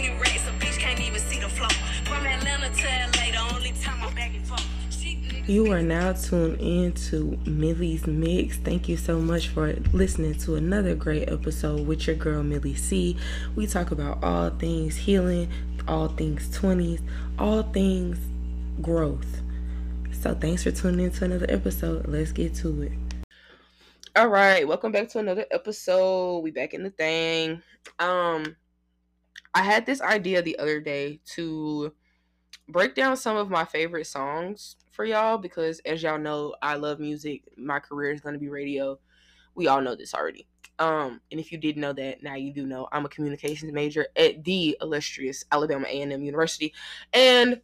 slinging racks, a bitch can't even see the flow. From Atlanta to LA, the only time I'm back and forth. You are now tuned in to Millie's Mix. Thank you so much for listening to another great episode with your girl Millie C. We talk about all things healing, all things 20s, all things growth. So thanks for tuning in to another episode. Let's get to it. All right, welcome back to another episode. We back in the thing. Um I had this idea the other day to break down some of my favorite songs for y'all because as y'all know, I love music. My career is going to be radio. We all know this already. Um, and if you didn't know that, now you do know. I'm a communications major at the illustrious Alabama A&M University, and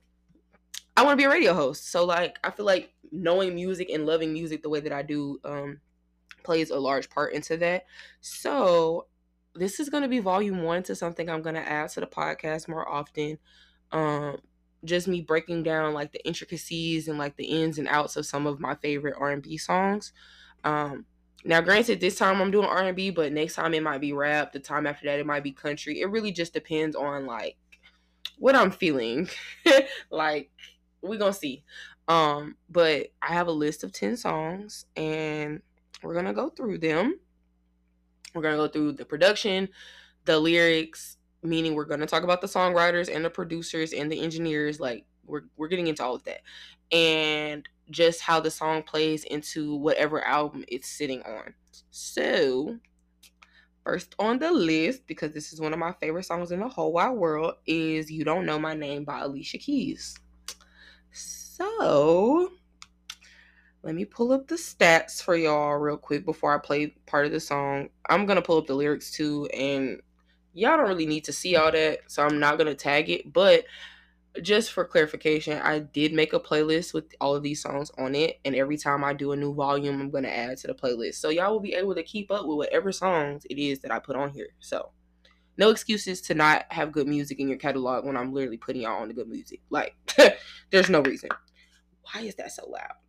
I want to be a radio host. So like, I feel like knowing music and loving music the way that I do um, plays a large part into that. So this is going to be volume one to something I'm going to add to the podcast more often. Um, just me breaking down like the intricacies and like the ins and outs of some of my favorite R&B songs. Um, now, granted, this time I'm doing R&B, but next time it might be rap. The time after that, it might be country. It really just depends on like what I'm feeling. like we're gonna see. Um, but I have a list of ten songs, and we're gonna go through them. We're going to go through the production, the lyrics, meaning we're going to talk about the songwriters and the producers and the engineers. Like, we're, we're getting into all of that. And just how the song plays into whatever album it's sitting on. So, first on the list, because this is one of my favorite songs in the whole wide world, is You Don't Know My Name by Alicia Keys. So, let me pull up the stats for y'all real quick before I play part of the song. I'm gonna pull up the lyrics too, and y'all don't really need to see all that, so I'm not gonna tag it. But just for clarification, I did make a playlist with all of these songs on it, and every time I do a new volume, I'm gonna add to the playlist. So y'all will be able to keep up with whatever songs it is that I put on here. So no excuses to not have good music in your catalog when I'm literally putting y'all on the good music. Like, there's no reason. Why is that so loud?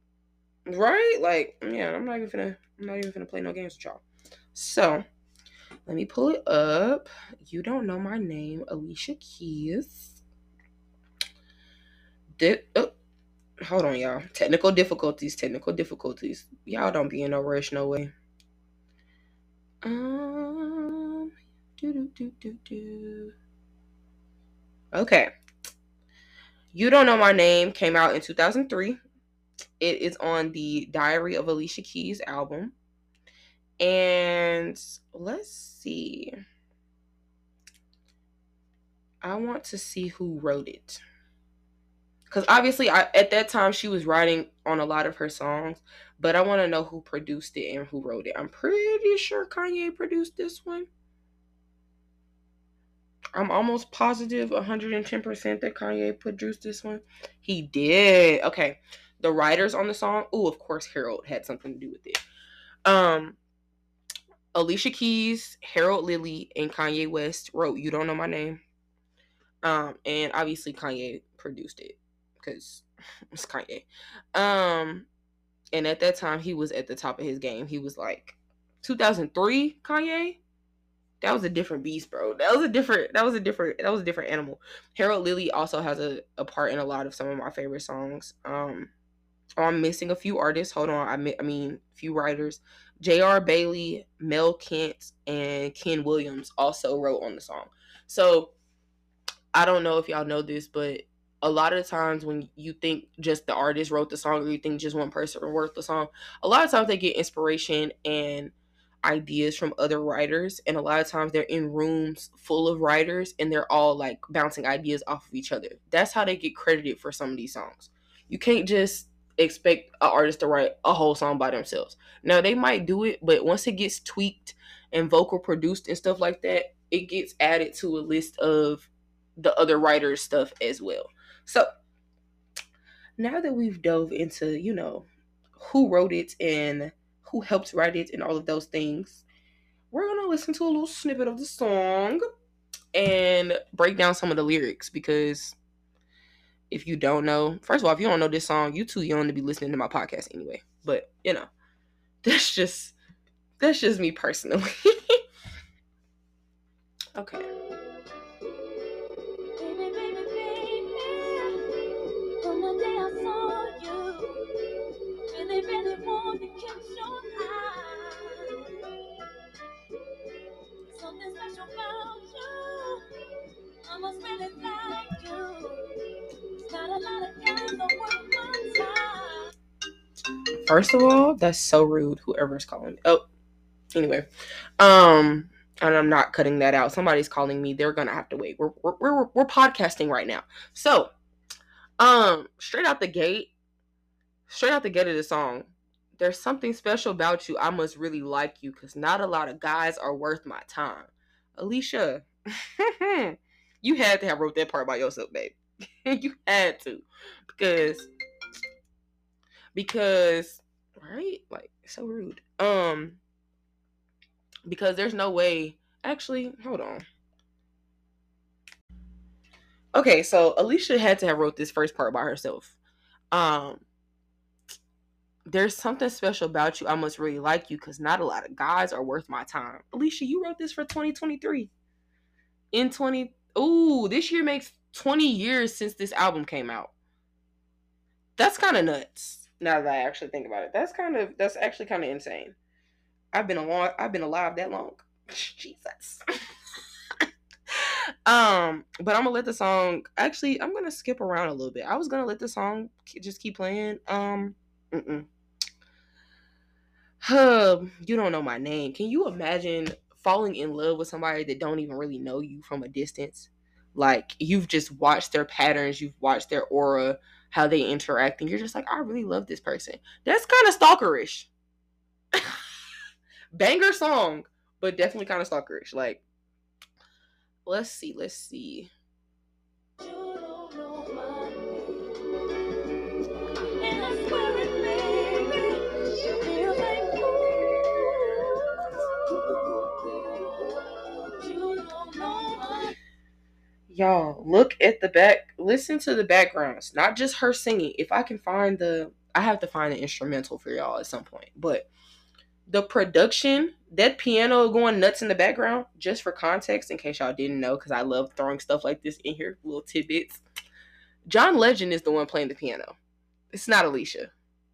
Right? Like, yeah, I'm not even gonna I'm not even gonna play no games with y'all. So let me pull it up. You don't know my name, Alicia Keys. Did oh, hold on, y'all. Technical difficulties, technical difficulties. Y'all don't be in no rush, no way. Um do do do do do. Okay. You Don't Know My Name came out in 2003. It is on the Diary of Alicia Keys album. And let's see. I want to see who wrote it. Cuz obviously I at that time she was writing on a lot of her songs, but I want to know who produced it and who wrote it. I'm pretty sure Kanye produced this one. I'm almost positive 110% that Kanye produced this one. He did. Okay the writers on the song. Oh, of course, Harold had something to do with it. Um, Alicia Keys, Harold Lilly, and Kanye West wrote "You Don't Know My Name." Um, and obviously Kanye produced it because it's Kanye. Um, and at that time he was at the top of his game. He was like 2003 Kanye. That was a different beast, bro. That was a different. That was a different. That was a different animal. Harold Lilly also has a, a part in a lot of some of my favorite songs. Um, Oh, I'm missing a few artists. Hold on. I, I mean, few writers. J.R. Bailey, Mel Kent, and Ken Williams also wrote on the song. So I don't know if y'all know this, but a lot of times when you think just the artist wrote the song or you think just one person wrote the song, a lot of times they get inspiration and ideas from other writers. And a lot of times they're in rooms full of writers and they're all like bouncing ideas off of each other. That's how they get credited for some of these songs. You can't just expect an artist to write a whole song by themselves. Now they might do it, but once it gets tweaked and vocal produced and stuff like that, it gets added to a list of the other writers' stuff as well. So now that we've dove into, you know, who wrote it and who helped write it and all of those things, we're gonna listen to a little snippet of the song and break down some of the lyrics because if you don't know, first of all, if you don't know this song, you too young to be listening to my podcast anyway. But you know, that's just that's just me personally. okay. First of all, that's so rude. Whoever's calling me. Oh, anyway, um, and I'm not cutting that out. Somebody's calling me. They're gonna have to wait. We're we're we're, we're podcasting right now. So, um, straight out the gate, straight out the gate of the song. There's something special about you. I must really like you because not a lot of guys are worth my time. Alicia, you had to have wrote that part by yourself, babe. you had to because because right? Like so rude. Um because there's no way actually hold on. Okay so alicia had to have wrote this first part by herself. Um there's something special about you. I must really like you because not a lot of guys are worth my time. Alicia you wrote this for 2023 in 20 ooh this year makes 20 years since this album came out. That's kind of nuts now that i actually think about it that's kind of that's actually kind of insane I've been along. I've been alive that long. Jesus. um, but I'm gonna let the song. Actually, I'm gonna skip around a little bit. I was gonna let the song just keep playing. Um, mm-mm. Hub, you don't know my name. Can you imagine falling in love with somebody that don't even really know you from a distance? Like you've just watched their patterns, you've watched their aura, how they interact, and you're just like, I really love this person. That's kind of stalkerish. banger song, but definitely kind of stalkerish. Like, let's see, let's see. Y'all, look at the back. Listen to the backgrounds, not just her singing. If I can find the, I have to find the instrumental for y'all at some point. But the production, that piano going nuts in the background, just for context, in case y'all didn't know, because I love throwing stuff like this in here, little tidbits. John Legend is the one playing the piano. It's not Alicia.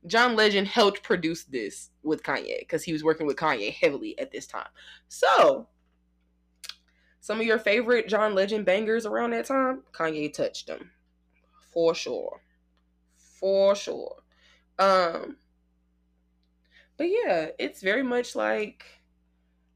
John Legend helped produce this with Kanye because he was working with Kanye heavily at this time. So, some of your favorite John Legend bangers around that time, Kanye touched them. For sure. For sure. Um, but yeah, it's very much like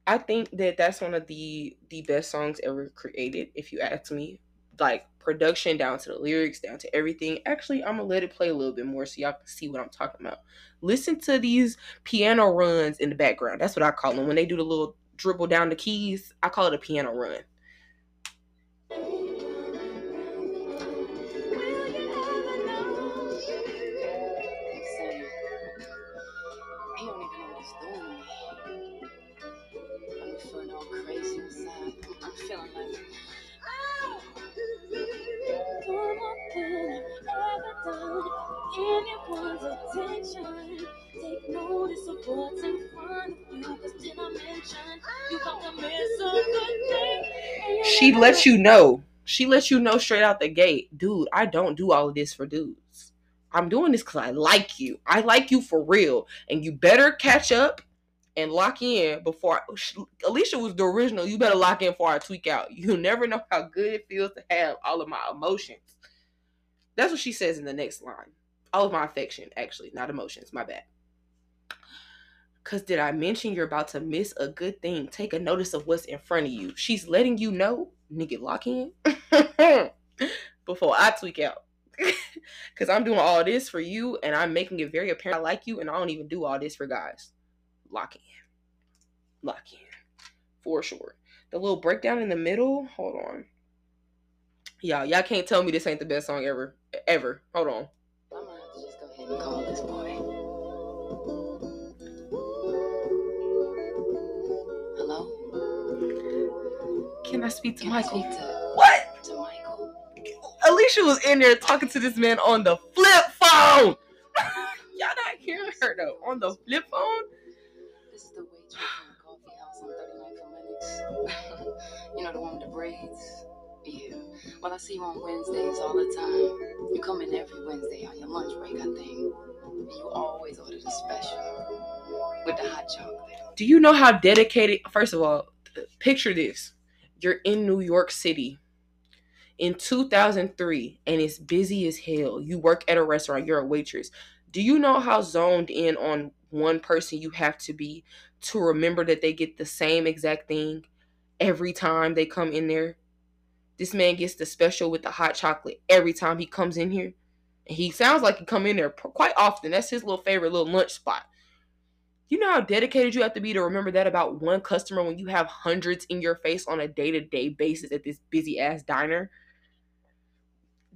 I think that that's one of the the best songs ever created. If you ask me, like production down to the lyrics, down to everything. Actually, I'm gonna let it play a little bit more so y'all can see what I'm talking about. Listen to these piano runs in the background. That's what I call them when they do the little dribble down the keys. I call it a piano run. Anyone's attention. Take notice of what's in front of you. Cause did I mention you to miss a good thing? She lets you know. She lets you know straight out the gate, dude, I don't do all of this for dudes. I'm doing this because I like you. I like you for real. And you better catch up and lock in before I, Alicia was the original. You better lock in before I tweak out. You never know how good it feels to have all of my emotions. That's what she says in the next line all of my affection, actually, not emotions. My bad. Cause did I mention you're about to miss a good thing? Take a notice of what's in front of you. She's letting you know, nigga, lock in before I tweak out. Cause I'm doing all this for you, and I'm making it very apparent I like you, and I don't even do all this for guys. Lock in, lock in, for sure. The little breakdown in the middle. Hold on, y'all. Y'all can't tell me this ain't the best song ever, ever. Hold on and call this boy. Hello? Can I speak to Can Michael? Speak to, what? To Michael. Alicia was in there talking to this man on the flip phone. Y'all not hearing her though. On the flip phone? This is the waitress in the coffee house on 39 for Lenox. you know the one with the braids? Yeah. Well, I see you on Wednesdays all the time. You come in every Wednesday on your lunch break, I think. And you always order the special with the hot chocolate. Do you know how dedicated? First of all, picture this: you're in New York City in 2003, and it's busy as hell. You work at a restaurant. You're a waitress. Do you know how zoned in on one person you have to be to remember that they get the same exact thing every time they come in there? This man gets the special with the hot chocolate every time he comes in here. And he sounds like he come in there quite often. That's his little favorite little lunch spot. You know how dedicated you have to be to remember that about one customer when you have hundreds in your face on a day-to-day basis at this busy ass diner?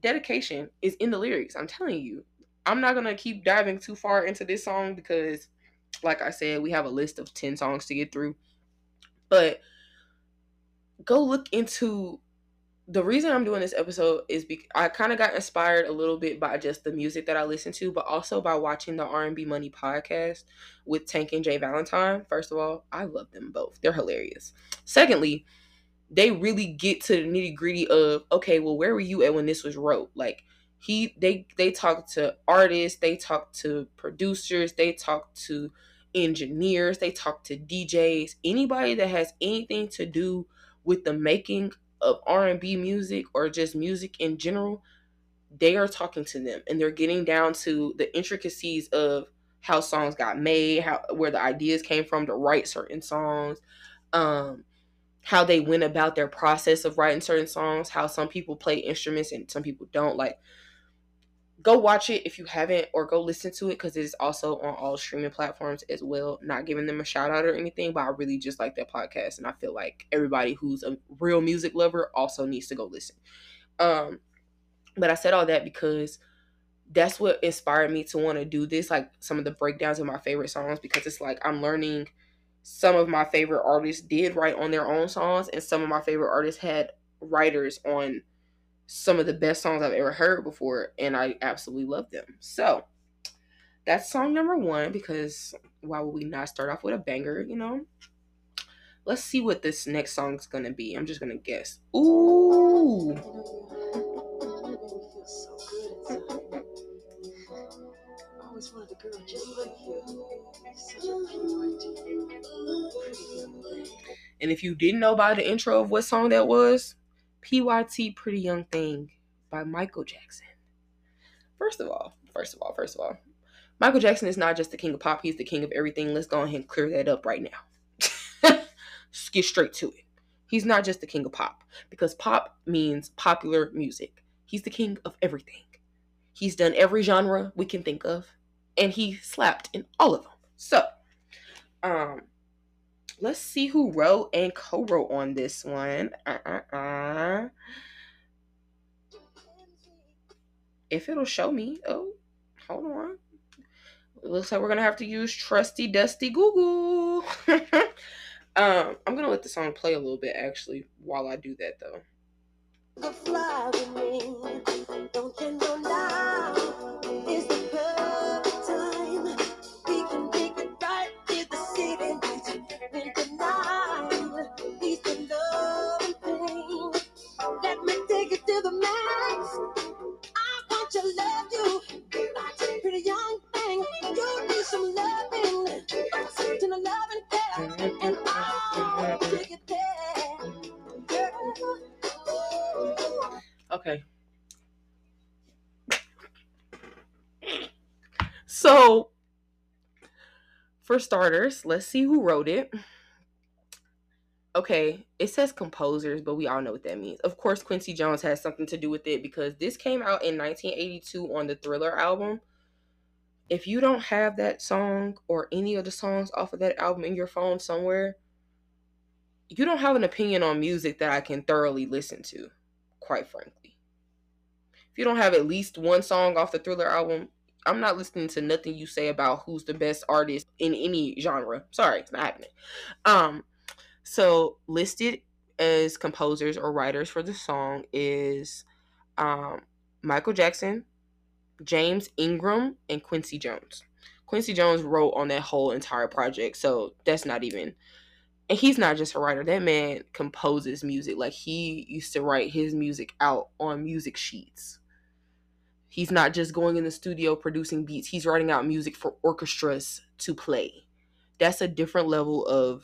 Dedication is in the lyrics. I'm telling you. I'm not gonna keep diving too far into this song because, like I said, we have a list of 10 songs to get through. But go look into the reason I'm doing this episode is because I kind of got inspired a little bit by just the music that I listen to, but also by watching the R&B Money podcast with Tank and J. Valentine. First of all, I love them both. They're hilarious. Secondly, they really get to the nitty gritty of okay, well, where were you at when this was wrote? Like he, they, they talk to artists, they talk to producers, they talk to engineers, they talk to DJs, anybody that has anything to do with the making of R&B music or just music in general, they are talking to them and they're getting down to the intricacies of how songs got made, how where the ideas came from to write certain songs, um, how they went about their process of writing certain songs, how some people play instruments and some people don't. Like, go watch it if you haven't, or go listen to it because it is also on all streaming platforms as well. Not giving them a shout out or anything, but I really just like that podcast, and I feel like everybody who's a real music lover also needs to go listen. Um, but I said all that because that's what inspired me to want to do this, like some of the breakdowns of my favorite songs, because it's like I'm learning some of my favorite artists did write on their own songs, and some of my favorite artists had writers on some of the best songs I've ever heard before, and I absolutely love them. So that's song number one because why would we not start off with a banger, you know? Let's see what this next song's gonna be. I'm just gonna guess. Ooh. And if you didn't know by the intro of what song that was, PYT Pretty Young Thing by Michael Jackson. First of all, first of all, first of all, Michael Jackson is not just the king of pop, he's the king of everything. Let's go ahead and clear that up right now. Get straight to it. He's not just the king of pop, because pop means popular music. He's the king of everything. He's done every genre we can think of, and he slapped in all of them. So, um, let's see who wrote and co-wrote on this one. Uh-uh-uh. If it'll show me. Oh, hold on. Looks like we're gonna have to use trusty dusty Google. um, I'm gonna let the song play a little bit actually while I do that though. Pretty young thing. You need some loving, to the loving care, and I'll take it there, girl. Okay. So, for starters, let's see who wrote it. Okay, it says composers, but we all know what that means. Of course, Quincy Jones has something to do with it because this came out in 1982 on the Thriller album. If you don't have that song or any of the songs off of that album in your phone somewhere, you don't have an opinion on music that I can thoroughly listen to, quite frankly. If you don't have at least one song off the Thriller album, I'm not listening to nothing you say about who's the best artist in any genre. Sorry, it's not happening. Um, so listed as composers or writers for the song is um, Michael Jackson, James Ingram, and Quincy Jones. Quincy Jones wrote on that whole entire project, so that's not even and he's not just a writer. That man composes music. Like he used to write his music out on music sheets. He's not just going in the studio producing beats. He's writing out music for orchestras to play. That's a different level of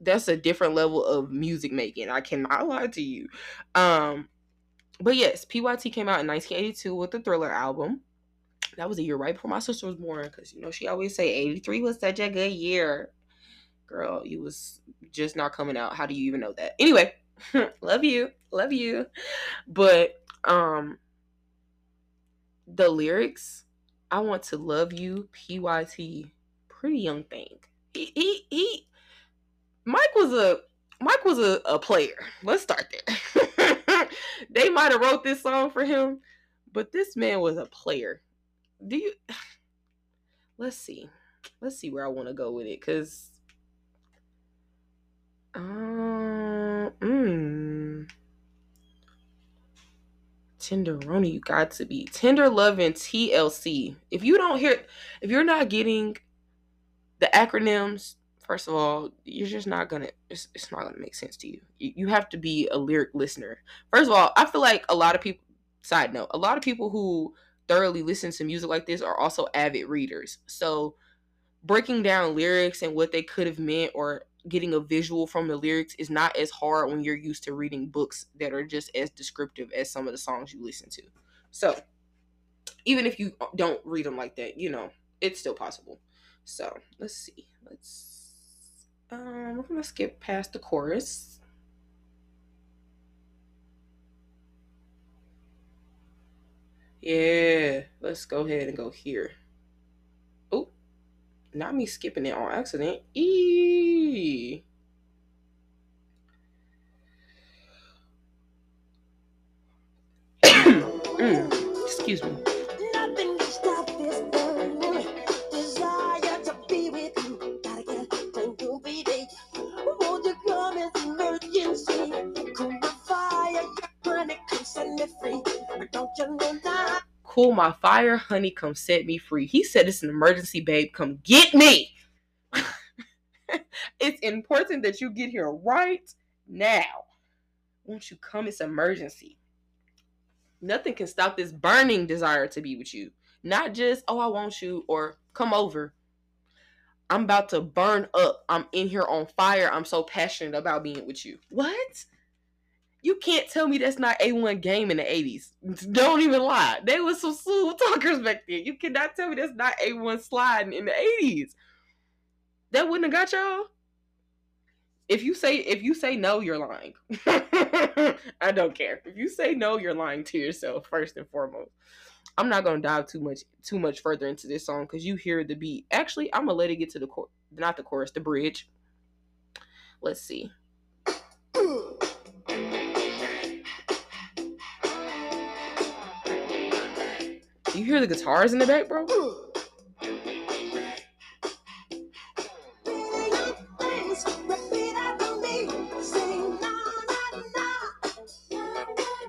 that's a different level of music making. I cannot lie to you. Um but yes, PYT came out in 1982 with the Thriller album. That was a year right before my sister was born because you know she always say 83 was such a good year girl, you was just not coming out. How do you even know that? Anyway, love you. Love you. But um the lyrics, I want to love you, PYT, pretty young thing. He he he Mike was a Mike was a, a player. Let's start there. they might have wrote this song for him, but this man was a player. Do you let's see. Let's see where I want to go with it. Cause um, mm. Tenderoni, you got to be tender love and TLC. If you don't hear, if you're not getting the acronyms, first of all, you're just not gonna. It's, it's not gonna make sense to you. you. You have to be a lyric listener. First of all, I feel like a lot of people. Side note: a lot of people who thoroughly listen to music like this are also avid readers. So breaking down lyrics and what they could have meant or getting a visual from the lyrics is not as hard when you're used to reading books that are just as descriptive as some of the songs you listen to. So, even if you don't read them like that, you know, it's still possible. So, let's see. Let's um we're to skip past the chorus. Yeah, let's go ahead and go here. Oh, not me skipping it on accident. Eee. mm, excuse me. Cool my fire, honey, come set me free. He said it's an emergency, babe. Come get me. it's important that you get here right now. Won't you come? It's emergency. Nothing can stop this burning desire to be with you. Not just, oh, I want you, or come over. I'm about to burn up. I'm in here on fire. I'm so passionate about being with you. What? You can't tell me that's not A1 game in the 80s. Don't even lie. They was some smooth talkers back then. You cannot tell me that's not A1 sliding in the 80s. That wouldn't have got y'all. If you say if you say no, you're lying. I don't care. If you say no, you're lying to yourself first and foremost. I'm not gonna dive too much too much further into this song because you hear the beat. Actually, I'm gonna let it get to the chorus, not the chorus, the bridge. Let's see. You hear the guitars in the back, bro?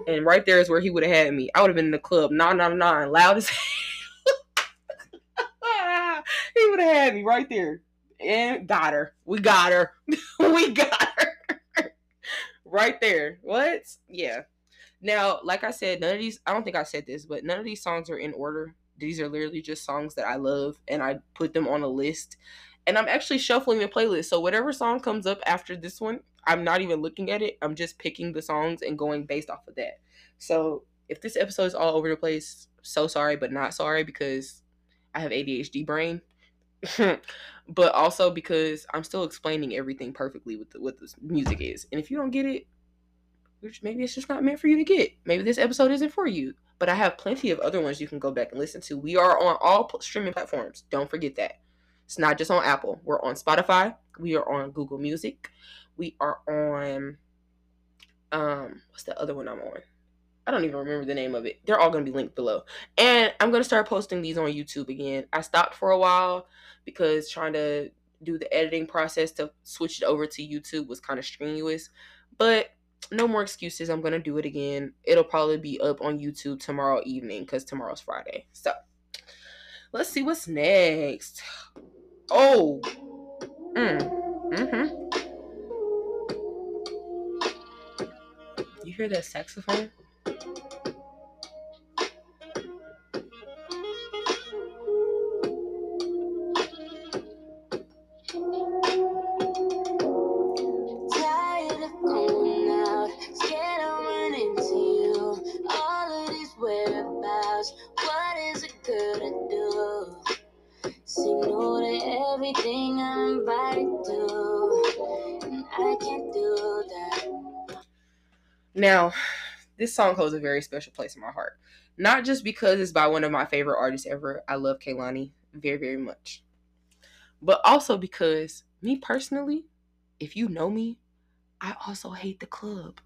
And right there is where he would have had me. I would have been in the club, nah, nah, nah, loud as hell. he would have had me right there. And got her. We got her. we got her. right there. What? Yeah. Now, like I said, none of these, I don't think I said this, but none of these songs are in order. These are literally just songs that I love and I put them on a list. And I'm actually shuffling the playlist. So whatever song comes up after this one, I'm not even looking at it. I'm just picking the songs and going based off of that. So if this episode is all over the place, so sorry, but not sorry because I have ADHD brain. but also because I'm still explaining everything perfectly with the, what this music is. And if you don't get it, maybe it's just not meant for you to get. Maybe this episode isn't for you. But I have plenty of other ones you can go back and listen to. We are on all streaming platforms. Don't forget that. It's not just on Apple. We're on Spotify. We are on Google Music. We are on um what's the other one I'm on? I don't even remember the name of it. They're all going to be linked below. And I'm going to start posting these on YouTube again. I stopped for a while because trying to do the editing process to switch it over to YouTube was kind of strenuous. But no more excuses. I'm gonna do it again. It'll probably be up on YouTube tomorrow evening because tomorrow's Friday. So let's see what's next. Oh, mm. mm-hmm. You hear that saxophone? Now, this song holds a very special place in my heart. Not just because it's by one of my favorite artists ever. I love Kehlani very, very much. But also because me personally, if you know me, I also hate the club.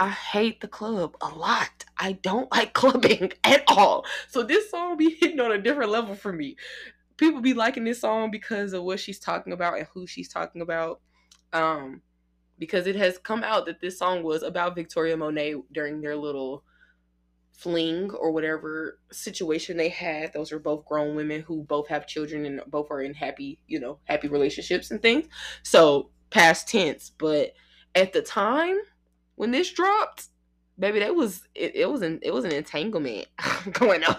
I hate the club a lot. I don't like clubbing at all. So this song be hitting on a different level for me. People be liking this song because of what she's talking about and who she's talking about. Um, because it has come out that this song was about Victoria Monet during their little fling or whatever situation they had. Those are both grown women who both have children and both are in happy, you know, happy relationships and things. So past tense, but at the time when this dropped, baby, that was it, it was an it was an entanglement going on.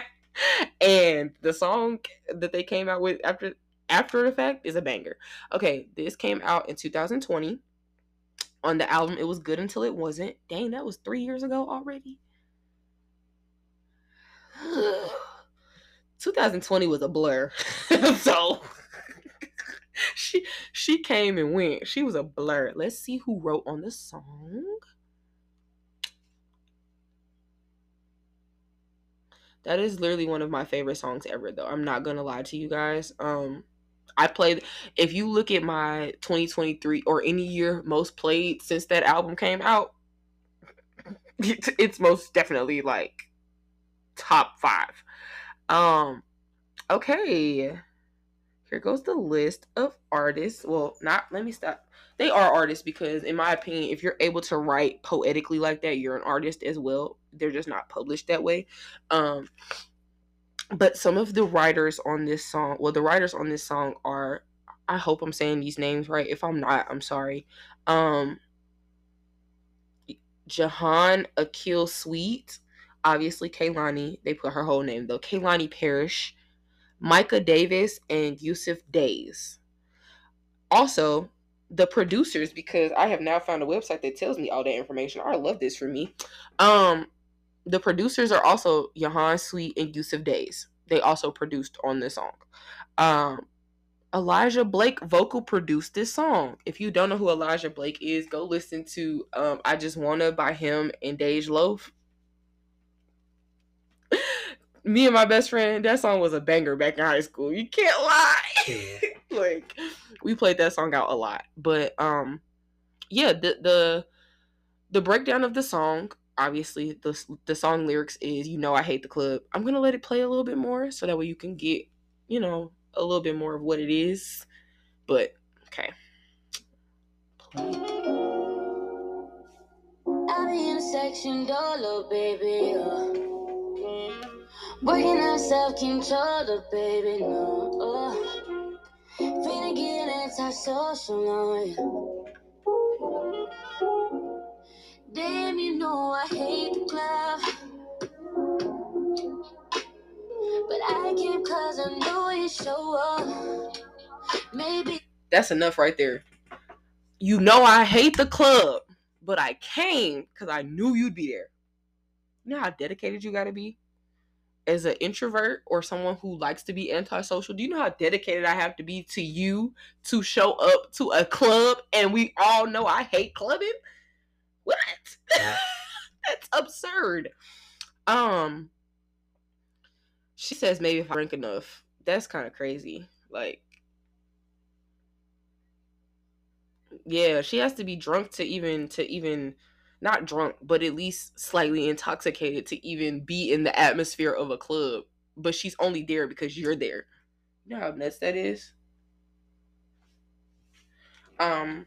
and the song that they came out with after after the fact is a banger. Okay, this came out in 2020 on the album It Was Good Until It Wasn't. Dang, that was 3 years ago already. 2020 was a blur. so she she came and went. She was a blur. Let's see who wrote on the song. That is literally one of my favorite songs ever though. I'm not going to lie to you guys. Um I played if you look at my 2023 or any year most played since that album came out, it's most definitely like top 5. Um okay. Here goes the list of artists. Well, not let me stop. They are artists because in my opinion, if you're able to write poetically like that, you're an artist as well. They're just not published that way. Um but some of the writers on this song, well, the writers on this song are, I hope I'm saying these names right. If I'm not, I'm sorry. Um, Jahaan Akil Sweet, obviously Kehlani. They put her whole name though. Kehlani Parrish, Micah Davis, and Yusuf Days. Also, the producers, because I have now found a website that tells me all that information. I love this for me. Um, the producers are also Jahaan Sweet and Yusuf Days. They also produced on this song. Um, Elijah Blake vocal produced this song. If you don't know who Elijah Blake is, go listen to um, I Just Wanna by him and Dej Loaf. Me and my best friend, that song was a banger back in high school. You can't lie. Yeah. like we played that song out a lot. But um yeah, the the the breakdown of the song obviously the the song lyrics is you know I hate the club. I'm going to let it play a little bit more so that way you can get, you know, a little bit more of what it is. But okay. Dolo, baby. Uh. Working on self control, baby. No. Uh. Finna get. Damn, you know I hate the club. But I came cause I know you show up. Maybe That's enough right there. You know I hate the club, but I came cuz I knew you'd be there. You know how dedicated you got to be? As an introvert or someone who likes to be antisocial, do you know how dedicated I have to be to you to show up to a club and we all know I hate clubbing? What? Yeah. That's absurd. Um she says maybe if I drink enough. That's kind of crazy. Like yeah, she has to be drunk to even to even not drunk, but at least slightly intoxicated to even be in the atmosphere of a club. But she's only there because you're there. You know how nuts that is? Um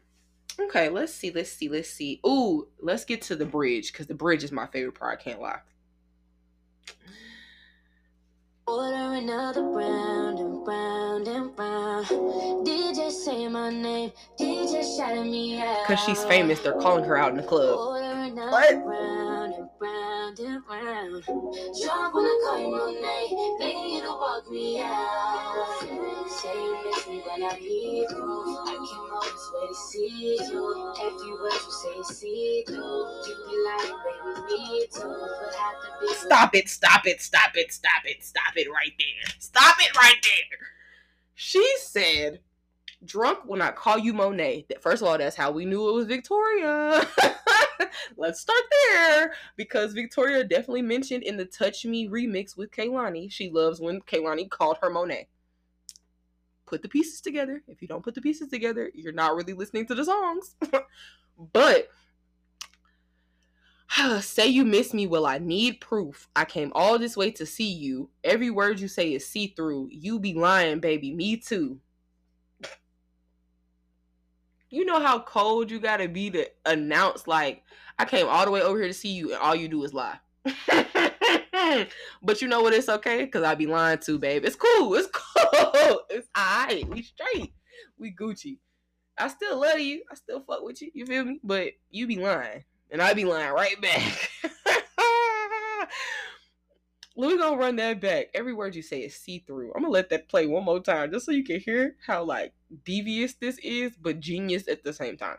okay, let's see, let's see, let's see. Ooh, let's get to the bridge because the bridge is my favorite part, I can't lie. order another round and round and round. DJ say my name, DJ me out. Because she's famous, they're calling her out in the club. Order what? Round I call you you to walk me out. Say you miss me when I leave you. I came all this way to see you. Every word you say, see through. You be baby, me too. But have to be. Stop it! Stop it! Stop it! Stop it! Stop it right there! Stop it right there! She said drunk when I call you Monet. First of all, that's how we knew it was Victoria. Let's start there because Victoria definitely mentioned in the Touch Me remix with Kehlani, she loves when Kehlani called her Monet. Put the pieces together. If you don't put the pieces together, you're not really listening to the songs. but say you miss me, well, I need proof. I came all this way to see you. Every word you say is see through. You be lying, baby. Me too you know how cold you gotta be to announce like I came all the way over here to see you and all you do is lie. but you know what? It's okay because I be lying too, babe. It's cool. It's cool. It's alright. We straight. We Gucci. I still love you. I still fuck with you. You feel me? But you be lying, and I be lying right back. we gonna run that back. Every word you say is see through. I'm gonna let that play one more time just so you can hear how like devious this is, but genius at the same time.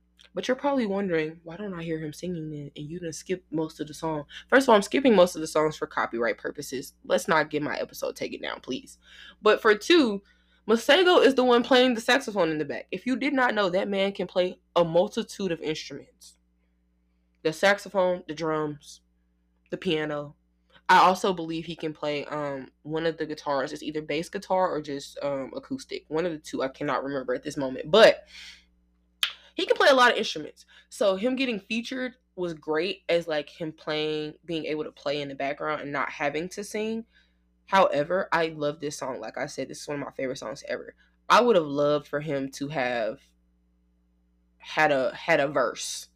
but you're probably wondering, why don't I hear him singing it? And you didn't skip most of the song. First of all, I'm skipping most of the songs for copyright purposes. Let's not get my episode taken down, please. But for two, Masego is the one playing the saxophone in the back. If you did not know, that man can play a multitude of instruments the saxophone, the drums, the piano. I also believe he can play um one of the guitars. It's either bass guitar or just um acoustic. One of the two. I cannot remember at this moment. But he can play a lot of instruments. So him getting featured was great as like him playing, being able to play in the background and not having to sing. However, I love this song. Like I said, this is one of my favorite songs ever. I would have loved for him to have had a had a verse.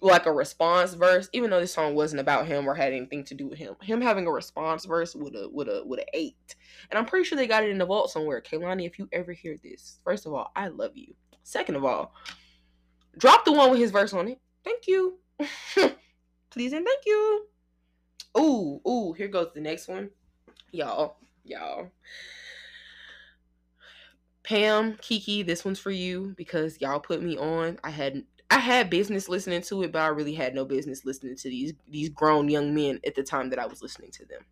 Like a response verse, even though this song wasn't about him or had anything to do with him. Him having a response verse would a would a would have ate. And I'm pretty sure they got it in the vault somewhere. Kehlani, if you ever hear this, first of all, I love you. Second of all, drop the one with his verse on it. Thank you. Please and thank you. Ooh, ooh, here goes the next one. Y'all, y'all. Pam, Kiki, this one's for you because y'all put me on. I had I had business listening to it, but I really had no business listening to these these grown young men at the time that I was listening to them.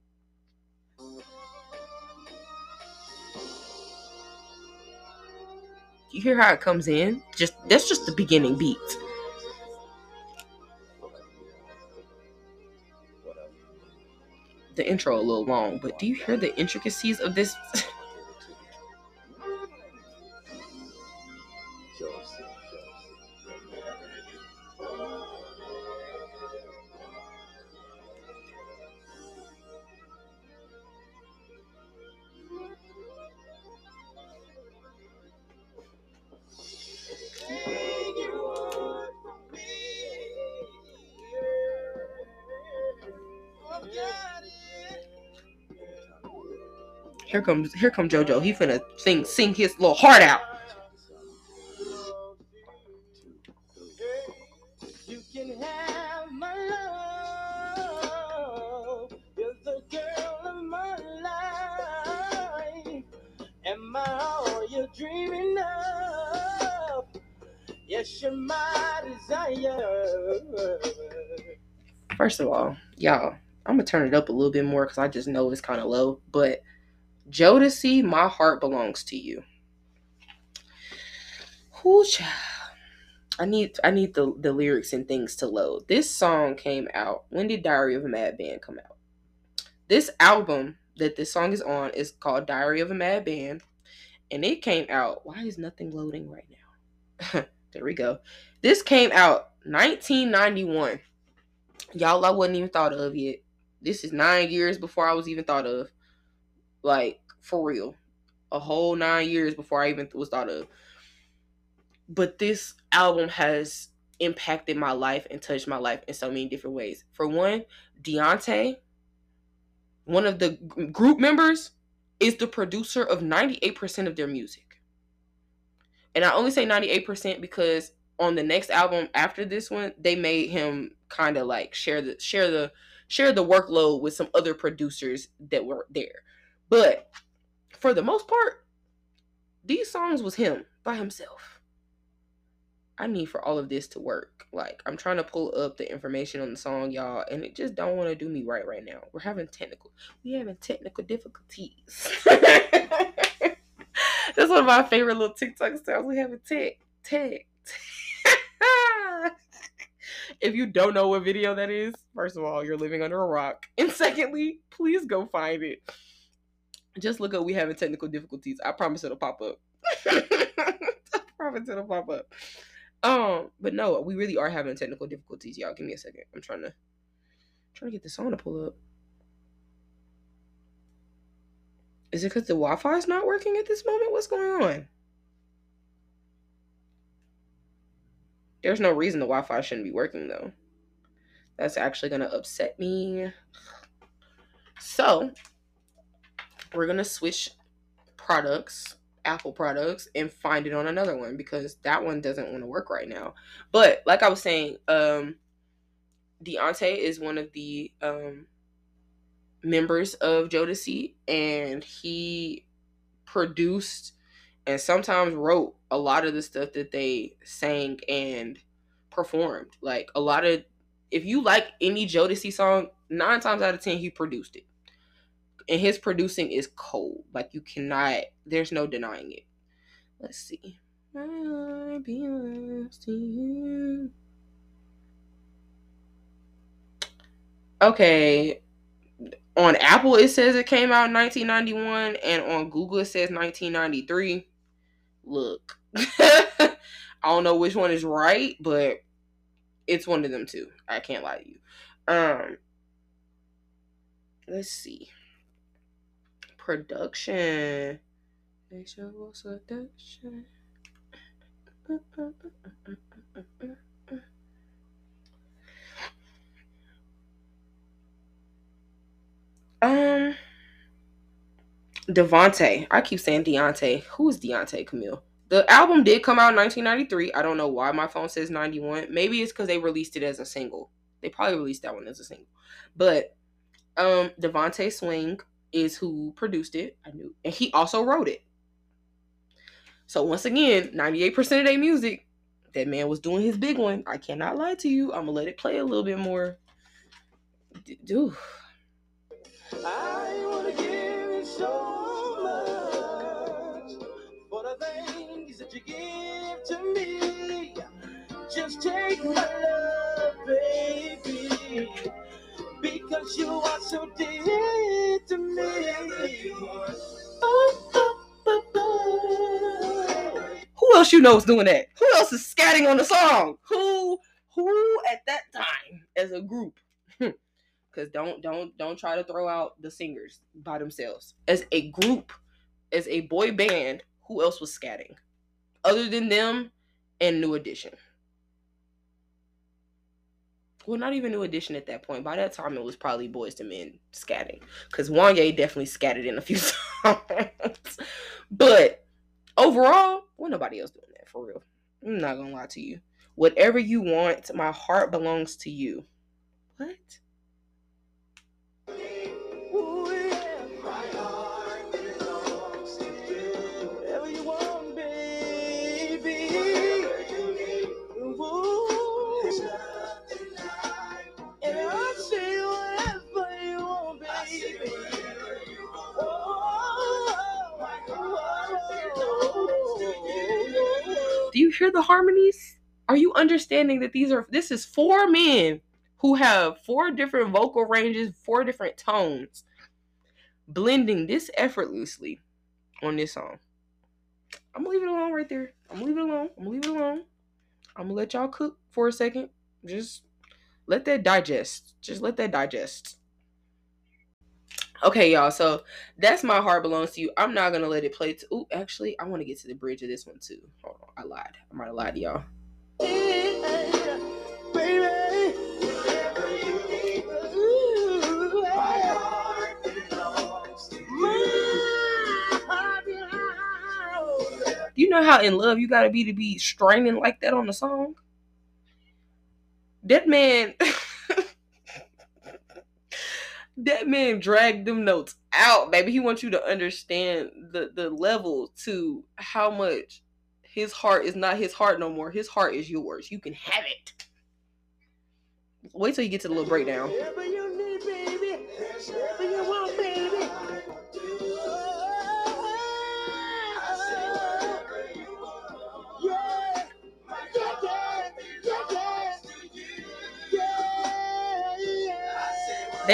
You hear how it comes in? Just that's just the beginning beat. The intro a little long, but do you hear the intricacies of this? comes here come JoJo. He finna sing sing his little heart out. dreaming of. Yes, you're my desire. First of all, y'all, I'm gonna turn it up a little bit more because I just know it's kind of low. But Jodeci, my heart belongs to you. Whoo, I need I need the, the lyrics and things to load. This song came out. When did Diary of a Mad Band come out? This album that this song is on is called Diary of a Mad Band. And it came out. Why is nothing loading right now? there we go. This came out 1991. Y'all I wasn't even thought of yet. This is nine years before I was even thought of. Like, for real. a whole nine years before I even was thought of. But this album has impacted my life and touched my life in so many different ways. For one, Deontay, one of the group members, is the producer of 98% of their music. And I only say 98% because on the next album after this one, they made him kind of like share the share the share the workload with some other producers that were there. But for the most part, these songs was him by himself. I need for all of this to work. Like I'm trying to pull up the information on the song, y'all, and it just don't want to do me right right now. We're having technical, we having technical difficulties. That's one of my favorite little TikTok styles. We having tech, tech. if you don't know what video that is, first of all, you're living under a rock, and secondly, please go find it. Just look up. We having technical difficulties. I promise it'll pop up. I promise it'll pop up. Um, but no, we really are having technical difficulties, y'all. Give me a second. I'm trying to trying to get the song to pull up. Is it because the Wi-Fi is not working at this moment? What's going on? There's no reason the Wi-Fi shouldn't be working though. That's actually gonna upset me. So we're gonna switch products Apple products and find it on another one because that one doesn't want to work right now. But like I was saying, um Deontay is one of the um members of Jodeci and he produced and sometimes wrote a lot of the stuff that they sang and performed. Like a lot of if you like any Jodeci song, nine times out of ten he produced it and his producing is cold. Like you cannot. There's no denying it. Let's see. Okay. On Apple it says it came out in 1991 and on Google it says 1993. Look. I don't know which one is right, but it's one of them two. I can't lie to you. Um let's see production. production. Um, DeVante. I keep saying Deontay. Who is Deontay Camille? The album did come out in 1993. I don't know why my phone says 91. Maybe it's because they released it as a single. They probably released that one as a single. But um DeVante Swing is who produced it. I knew, and he also wrote it. So once again, 98% of their music, that man was doing his big one. I cannot lie to you. I'm gonna let it play a little bit more. Do. I wanna give you so much for the things that you give to me. Just take my love, baby because you are so dear to me. Who else you know is doing that? Who else is scatting on the song? Who who at that time as a group? Hmm. Cause don't don't don't try to throw out the singers by themselves. As a group, as a boy band, who else was scatting? Other than them and New Edition well, not even New Edition at that point. By that time, it was probably Boyz II Men scatting, because Wanya definitely scattered in a few songs. but overall, well, nobody else doing that for real. I'm not gonna lie to you. Whatever you want, my heart belongs to you. What? Hear the harmonies? Are you understanding that these are this is four men who have four different vocal ranges, four different tones, blending this effortlessly on this song. I'm gonna leave it alone right there. I'm gonna leave it alone. I'm gonna leave it alone. I'm gonna let y'all cook for a second. Just let that digest. Just let that digest. Okay, y'all. So that's my heart belongs to you. I'm not gonna let it play. To, ooh, actually, I want to get to the bridge of this one too. Hold on, I lied. I might have lied to y'all. You know how in love you gotta be to be straining like that on the song? That man that man dragged them notes out, baby. He wants you to understand the the level to how much his heart is not his heart no more. His heart is yours. You can have it. Wait till you get to the little breakdown.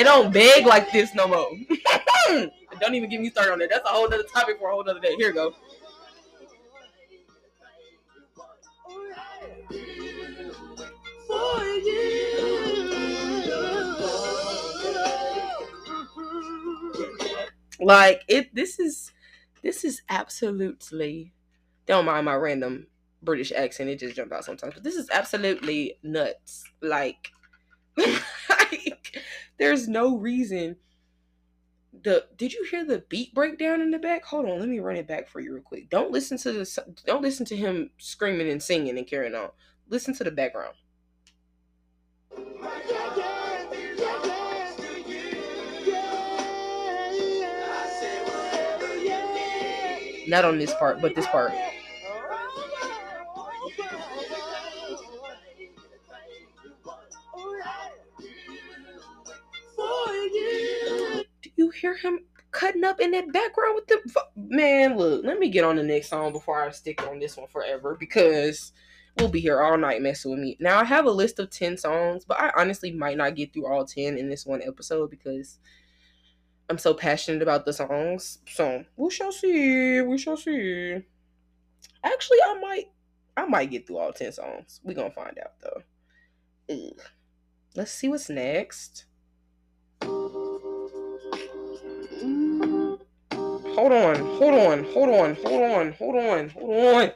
They don't beg like this no more. don't even get me started on that. That's a whole other topic for a whole other day. Here we go. Like it this is this is absolutely don't mind my random British accent, it just jump out sometimes. But this is absolutely nuts. Like, like there's no reason. The did you hear the beat breakdown in the back? Hold on let me run it back for you real quick. Don't listen to the don't listen to him screaming and singing and carrying on. Listen to the background. Not on this part but this part hear him cutting up in that background with the man. Look, let me get on the next song before I stick on this one forever because we'll be here all night messing with me. Now I have a list of ten songs, but I honestly might not get through all ten in this one episode because I'm so passionate about the songs. So we shall see. We shall see. Actually, I might. I might get through all ten songs. We gonna find out though. Ugh. Let's see what's next. Hold on, hold on, hold on, hold on, hold on, hold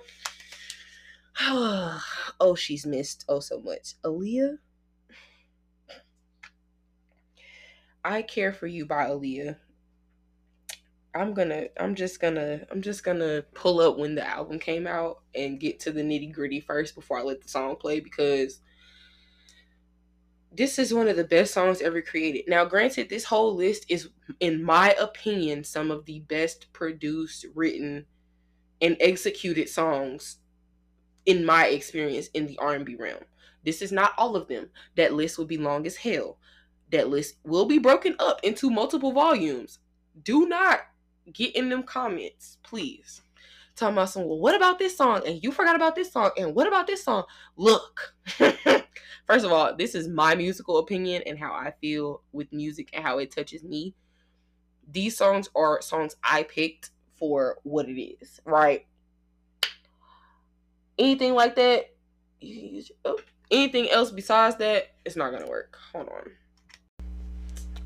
on. oh, she's missed oh so much. Aaliyah. I care for you by Aaliyah. I'm gonna I'm just gonna I'm just gonna pull up when the album came out and get to the nitty gritty first before I let the song play because this is one of the best songs ever created. Now, granted, this whole list is, in my opinion, some of the best produced, written, and executed songs in my experience in the R&B realm. This is not all of them. That list will be long as hell. That list will be broken up into multiple volumes. Do not get in them comments, please. Talking about some, well, what about this song? And you forgot about this song. And what about this song? Look. First of all, this is my musical opinion and how I feel with music and how it touches me. These songs are songs I picked for what it is, right? Anything like that, oh, anything else besides that, it's not gonna work. Hold on.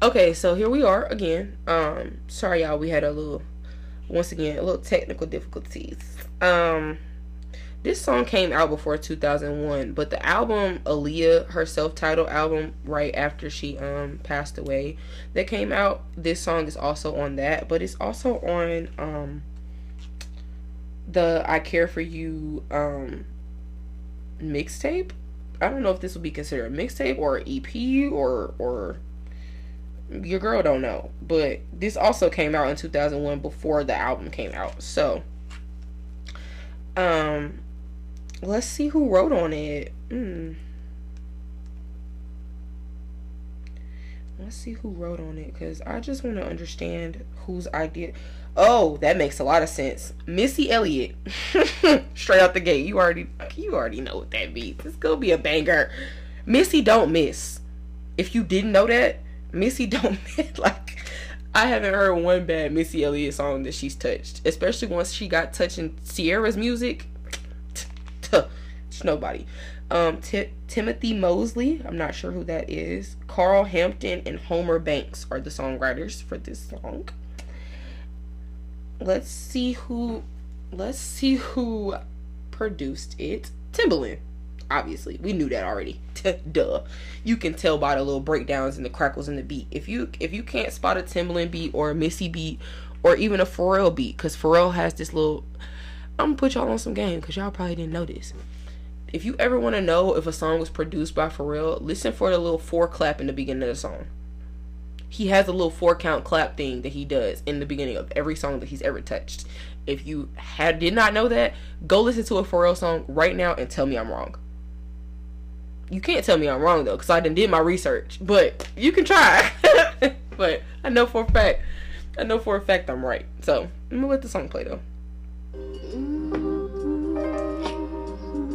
Okay, so here we are again. Um, sorry y'all, we had a little, once again, a little technical difficulties. Um, this song came out before 2001, but the album Aaliyah, her self-titled album, right after she um passed away, that came out. This song is also on that, but it's also on um the I Care for You um mixtape. I don't know if this will be considered a mixtape or EP or or your girl don't know, but this also came out in 2001 before the album came out. So um Let's see who wrote on it. Mm. Let's see who wrote on it because I just want to understand whose idea. Oh, that makes a lot of sense. Missy Elliott, straight out the gate. You already, you already know what that means. It's gonna be a banger. Missy don't miss. If you didn't know that, Missy don't. Like, I haven't heard one bad Missy Elliott song that she's touched. Especially once she got touching Ciara's music It's nobody. Um, T- Timothy Mosley, I'm not sure who that is. Carl Hampton and Homer Banks are the songwriters for this song. Let's see who. Let's see who produced it. Timbaland. Obviously, we knew that already. Duh. You can tell by the little breakdowns and the crackles in the beat. If you if you can't spot a Timbaland beat or a Missy beat or even a Pharrell beat, because Pharrell has this little. I'm gonna put y'all on some game because y'all probably didn't this. If you ever want to know if a song was produced by Pharrell, listen for the little four clap in the beginning of the song. He has a little four count clap thing that he does in the beginning of every song that he's ever touched. If you had did not know that, go listen to a Pharrell song right now and tell me I'm wrong. You can't tell me I'm wrong though, because I didn't did my research. But you can try. but I know for a fact, I know for a fact I'm right. So I'm gonna let the song play though.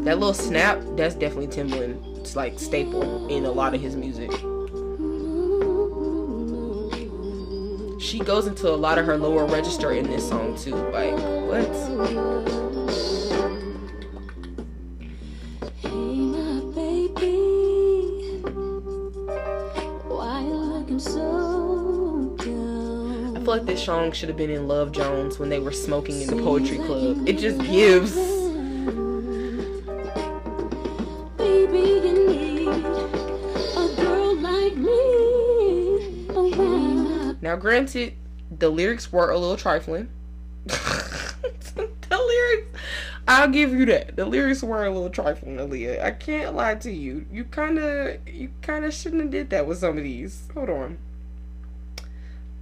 That little snap, that's definitely Timbaland's like staple in a lot of his music. She goes into a lot of her lower register in this song too. Like, what? Like this song should have been in Love Jones when they were smoking in the poetry club. It just gives. Baby, you need a girl like me around. Now, granted, the lyrics were a little trifling. the lyrics, I'll give you that. The lyrics were a little trifling, Aaliyah. I can't lie to you. You kind of, you kind of shouldn't have did that with some of these. Hold on.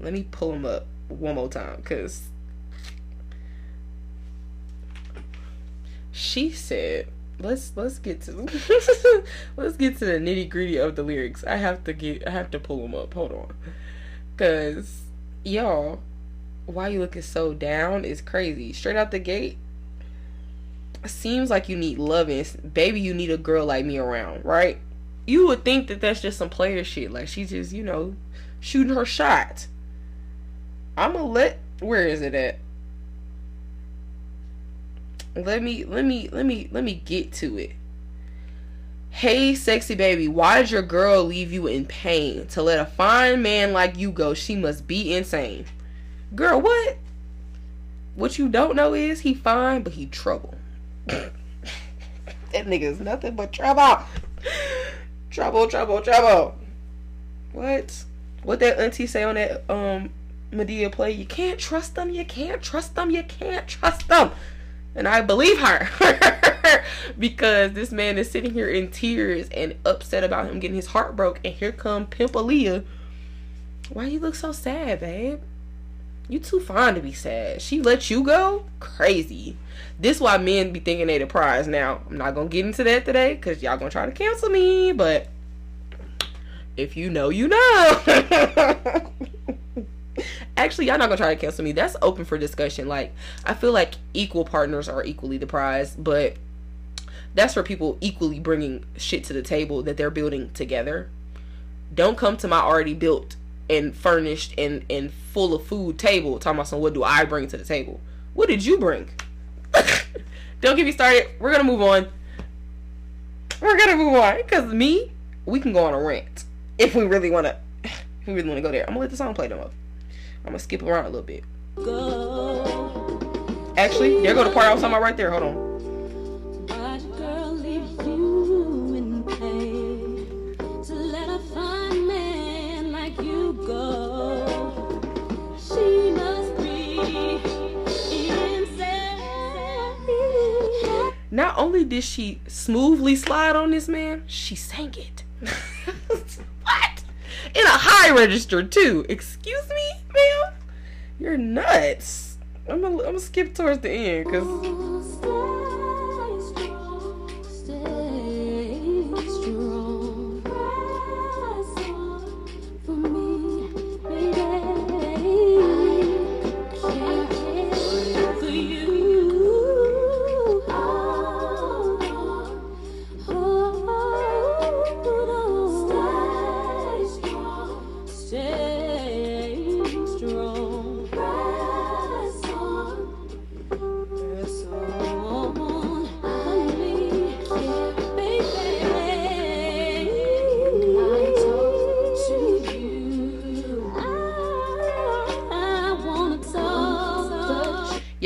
Let me pull them up one more time, cause she said, "Let's let's get to let's get to the nitty gritty of the lyrics." I have to get, I have to pull them up. Hold on. Cause y'all, why you looking so down is crazy. Straight out the gate, seems like you need loving. Baby, you need a girl like me around, right? You would think that that's just some player shit. Like she just, you know, shooting her shot. I'ma let. Where is it at? Let me, let me, let me, let me get to it. Hey, sexy baby, why did your girl leave you in pain? To let a fine man like you go, she must be insane. Girl, what? What you don't know is he fine, but he trouble. that nigga is nothing but trouble. Trouble, trouble, trouble. What? What that auntie say on that um Madea play? You can't trust them, you can't trust them, you can't trust them. And I believe her. because this man is sitting here in tears and upset about him getting his heart broke. And here come Pimp Aaliyah. Why you look so sad, babe? You too fine to be sad. She let you go? Crazy. This why men be thinking they the prize. Now, I'm not gonna get into that today, because y'all gonna try to cancel me, but if you know, you know. Actually, y'all not gonna try to cancel me. That's open for discussion. Like, I feel like equal partners are equally the prize, but that's for people equally bringing shit to the table that they're building together. Don't come to my already built and furnished and and full of food table talking about some what do I bring to the table? What did you bring? Don't get me started. We're gonna move on. We're gonna move on because me, we can go on a rant if we really wanna. If we really wanna go there, I'm gonna let the song play though. I'm gonna skip around a little bit. Go. Actually, there go the part I was talking about right there. Hold on. Why did girl leave you in pain? To let a fine man like you go. She must be insane. Not only did she smoothly slide on this man, she sang it. In a high register too. Excuse me, ma'am? You're nuts. I'm gonna, I'm gonna skip towards the end because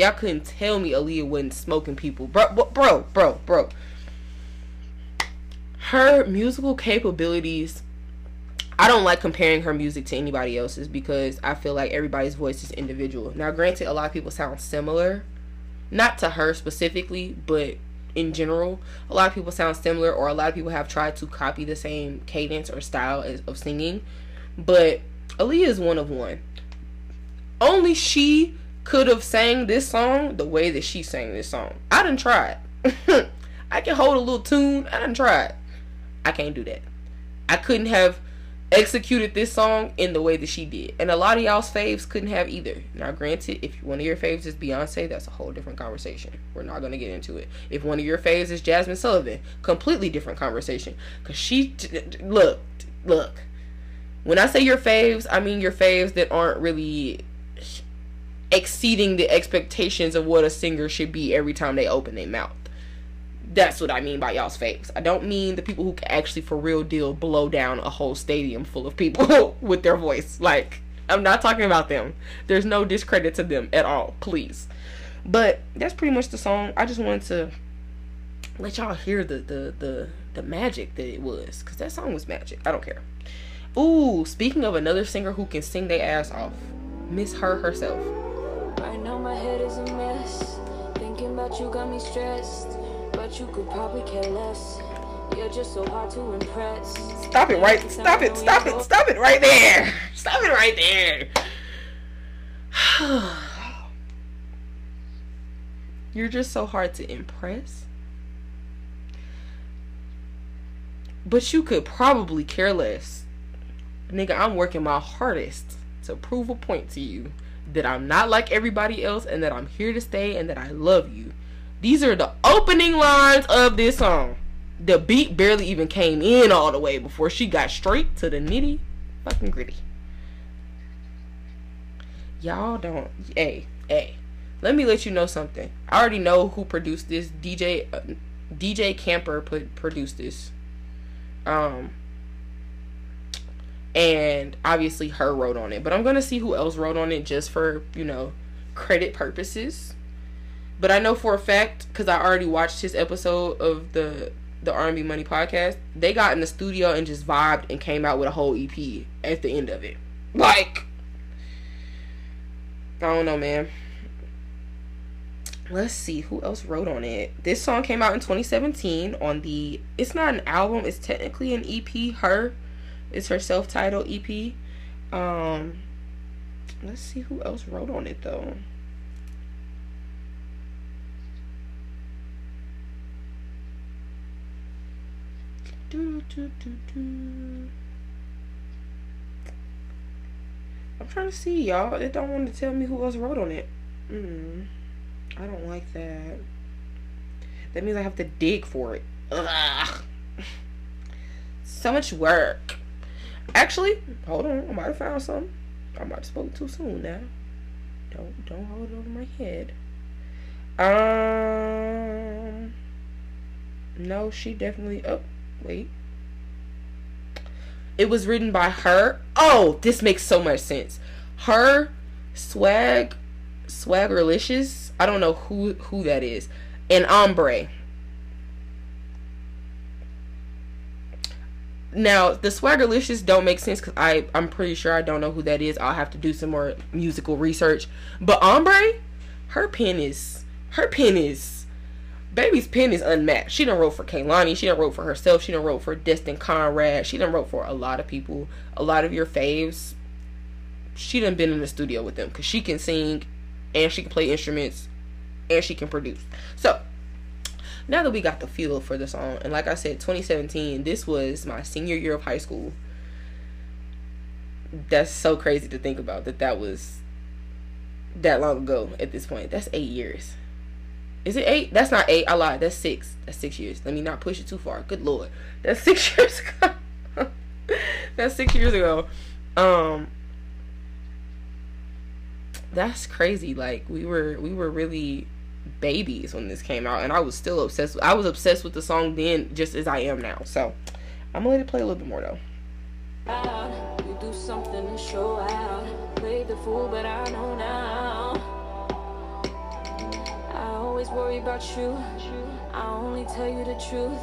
Y'all couldn't tell me Aaliyah wasn't smoking people. Bro, bro, bro, bro. Her musical capabilities I don't like comparing her music to anybody else's because I feel like everybody's voice is individual. Now, granted, a lot of people sound similar, not to her specifically, but in general, a lot of people sound similar, or a lot of people have tried to copy the same cadence or style of singing. But Aaliyah is one of one. Only she could have sang this song the way that she sang this song. I didn't try it. I can hold a little tune. I didn't try it. I can't do that. I couldn't have executed this song in the way that she did. And a lot of y'all's faves couldn't have either. Now, granted, if one of your faves is Beyonce, that's a whole different conversation. We're not going to get into it. If one of your faves is Jazmine Sullivan, completely different conversation. Because she, look, look. When I say your faves, I mean your faves that aren't really exceeding the expectations of what a singer should be every time they open their mouth. That's what I mean by y'all's fakes. I don't mean the people who can actually, for real deal, blow down a whole stadium full of people with their voice. Like, I'm not talking about them. There's no discredit to them at all, please. But that's pretty much the song. I just wanted to let y'all hear the the the, the magic that it was, cause that song was magic. I don't care. Ooh, speaking of another singer who can sing their ass off, Miss H.E.R. herself. Right now my head is a mess. Thinking about you got me stressed. But you could probably care less. You're just so hard to impress. Stop it right. Stop it. Stop it. Stop it right there. Stop it right there. You're just so hard to impress. But you could probably care less. Nigga, I'm working my hardest to prove a point to you that I'm not like everybody else and that I'm here to stay and that I love you. These are the opening lines of this song. The beat barely even came in all the way before she got straight to the nitty fucking gritty. Y'all don't. Hey, hey. Let me let you know something. I already know who produced this. DJ uh, DJ Camper put produced this. Um and obviously her wrote on it, but I'm to see who else wrote on it just for, you know, credit purposes. But I know for a fact because I already watched his episode of the the R&B Money podcast. They got in the studio and just vibed and came out with a whole EP at the end of it. Like, I don't know, man. Let's see who else wrote on it. This song came out in 2017 on the. It's not an album. It's technically an EP. Her, it's her self-titled EP. Um, let's see who else wrote on it though. Do, do, do. I'm trying to see, y'all. It don't want to tell me who else wrote on it. Mm, I don't like that. That means I have to dig for it. Ugh. So much work. Actually, hold on. I might have found something. I might have spoken too soon now. Don't don't hold it over my head. Um. No, she definitely. Oh, Wait. It was written by her. Oh, this makes so much sense. H.E.R., Swag, Swagg R'Celious. I don't know who who that is. And Ambré. Now the Swagg R'Celious don't make sense because I I'm pretty sure I don't know who that is. I'll have to do some more musical research. But Ambré, her pen is her pen is Baby's pen is unmatched. She done wrote for Kehlani. She done wrote for herself. She done wrote for Destin Conrad. She done wrote for a lot of people. A lot of your faves. She done been in the studio with them because she can sing, and she can play instruments, and she can produce. So now that we got the feel for the song, and like I said, 2017. This was my senior year of high school. That's so crazy to think about that. That was that long ago. At this point, that's eight years is it eight? That's not eight. I lied. That's six. That's six years. Let me not push it too far. Good lord. That's six years ago. that's six years ago. Um that's crazy. Like we were we were really babies when this came out and I was still obsessed I was obsessed with the song then just as I am now. So I'm gonna let it play a little bit more though. You do something to show out. Play the fool, but I know now about you. I only tell you the truth.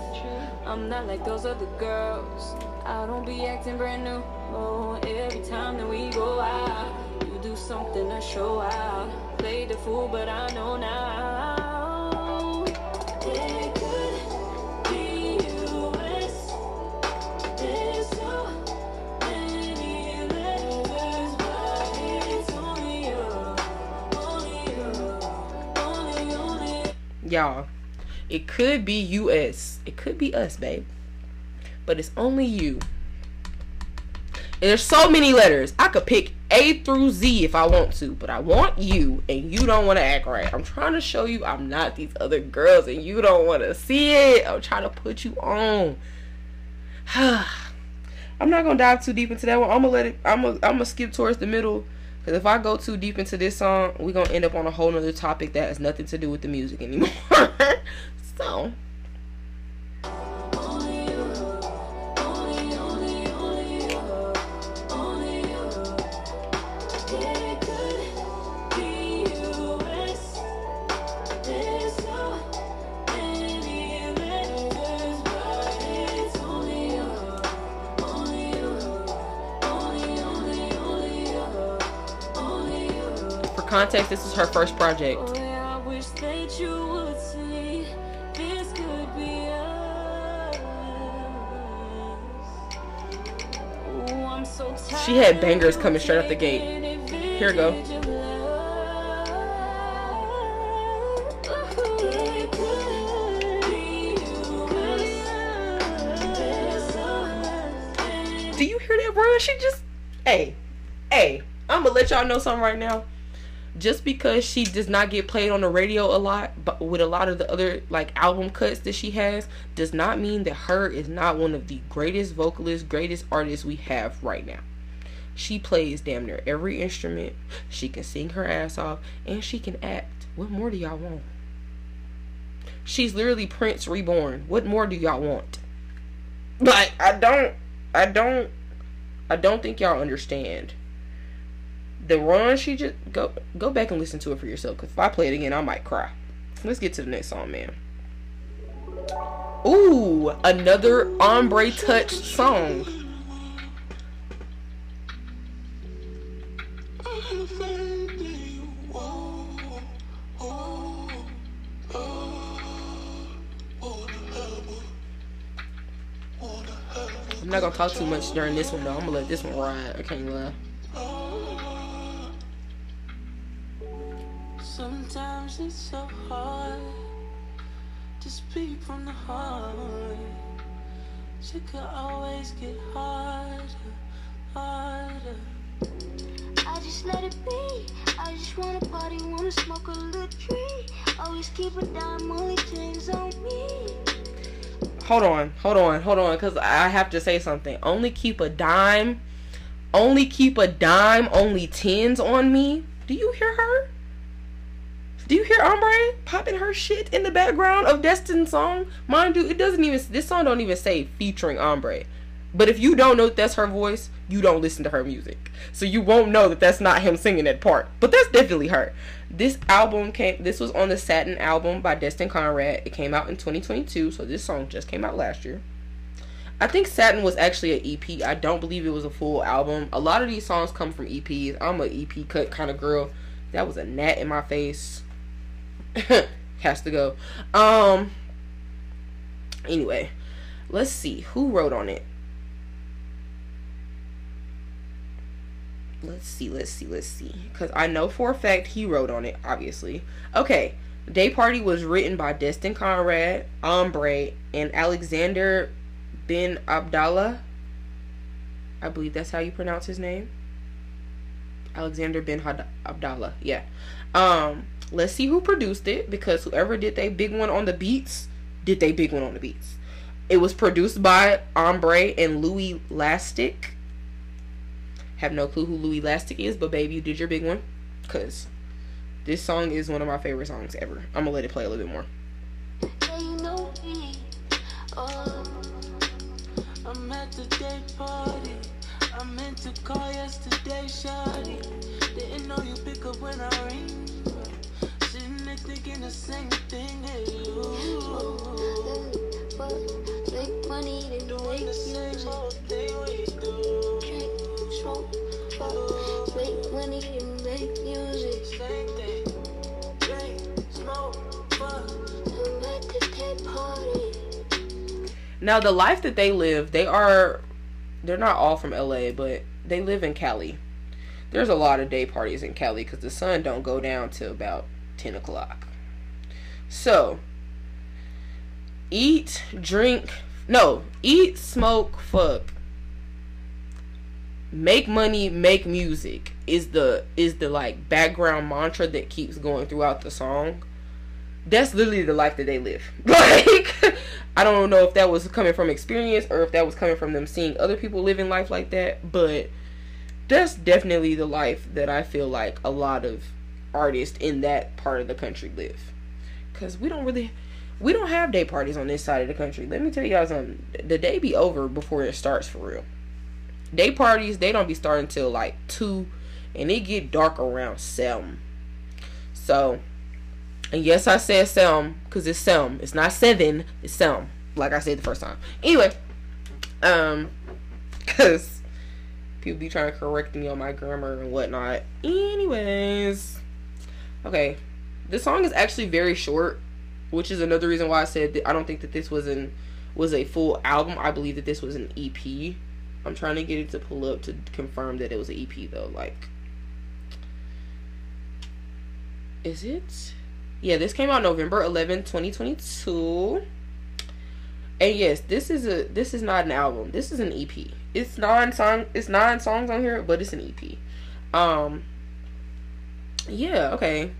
I'm not like those other girls. I don't be acting brand new. Oh, every time that we go out, do something to show out. Played the fool, but I know now. Y'all, it could be us. It could be us, babe. But it's only you. There's so many letters. I could pick A through Z if I want to, but I want you, and you don't want to act right. I'm trying to show you I'm not these other girls, and you don't want to see it. I'm trying to put you on. I'm not gonna dive too deep into that one. I'm gonna let it. I'm gonna. I'm gonna skip towards the middle. Because if I go too deep into this song, we're going to end up on a whole nother topic that has nothing to do with the music anymore. so, context, this is her first project. Oh yeah, I wish that you would see this could be us. Ooh, I'm so She had bangers coming straight out the gate. Here we go. advantage of love. It could be us. There's so much Do you hear that bro? She just, hey, hey, I'm gonna let y'all know something right now. Just because she does not get played on the radio a lot, but with a lot of the other like album cuts that she has, does not mean that her is not one of the greatest vocalists, greatest artists we have right now. She plays damn near every instrument. She can sing her ass off, and she can act. What more do y'all want? She's literally Prince reborn. What more do y'all want? Like I don't, I don't, I don't think y'all understand. The run she just go go back and listen to it for yourself. Cause if I play it again, I might cry. Let's get to the next song, man. Ooh, another Ambré touch song. I'm not gonna talk too much during this one though. I'm gonna let this one ride. I can't lie. Sometimes it's so hard to speak from the heart. It could always get harder, harder. I just let it be. I just wanna party, wanna smoke a little tree. Always keep a dime, only chains on me. Hold on, hold on, hold on, because I have to say something. Only keep a dime. Only keep a dime. Only tens on me. Do you hear her? Do you hear Ambré popping her shit in the background of Destin's song? Mind you, it doesn't even. This song don't even say featuring Ambré. But if you don't know that that's her voice, you don't listen to her music. So you won't know that that's not him singing that part. But that's definitely her. This album came this was on the Satin album by Destin Conrad. It came out in 2022, so this song just came out last year. I think Satin was actually an EP. I don't believe it was a full album. A lot of these songs come from EPs. I'm a EP cut kind of girl. That was a gnat in my face. Has to go. Um anyway, let's see who wrote on it. let's see, let's see, let's see. Because I know for a fact he wrote on it, obviously. Okay. Day Party was written by Destin Conrad, Ambré, and Alexander Ben Abdallah. I believe that's how you pronounce his name. Alexander Ben Abdallah. Yeah. Um, let's see who produced it because whoever did they big one on the beats did they big one on the beats. It was produced by Ambré and Louis Lastic. Have no clue who Louis Lastic is, but baby, you did your big one. Cause this song is one of my favorite songs ever. I'm gonna let it play a little bit more. Uh, party. I meant to call yesterday, shawty. Didn't know you pick up when I ring. Sitting there thinking of same thing as you. Fuck, make money, then Doing make the same old thing we do. Drink, smoke, fuck, make money, then make music. Same thing. Drink, smoke, fuck. I'm at the pet party. Now the life that they live, they are they're not all from LA, but they live in Cali. There's a lot of day parties in Cali because the sun don't go down till about ten o'clock. So eat, drink, no, eat, smoke, fuck. Make money, make music is the is the like background mantra that keeps going throughout the song that's literally the life that they live. Like, I don't know if that was coming from experience or if that was coming from them seeing other people living life like that, but that's definitely the life that I feel like a lot of artists in that part of the country live. Cause we don't really, we don't have day parties on this side of the country. Let me tell you guys something. The day be over before it starts for real. Day parties they don't be starting till like two, and it get dark around seven. So and yes, I said Selm because it's Selm. It's not seven. It's Selm. Like I said the first time. Anyway, um, because people be trying to correct me on my grammar and whatnot. Anyways, okay, the song is actually very short, which is another reason why I said I don't think that this was an was a full album. I believe that this was an EP. I'm trying to get it to pull up to confirm that it was an EP though. Like, is it? Yeah, this came out November 11, 2022. And yes, this is a this is not an album. This is an EP. It's nine song it's nine songs on here, but it's an EP. Um Yeah, okay.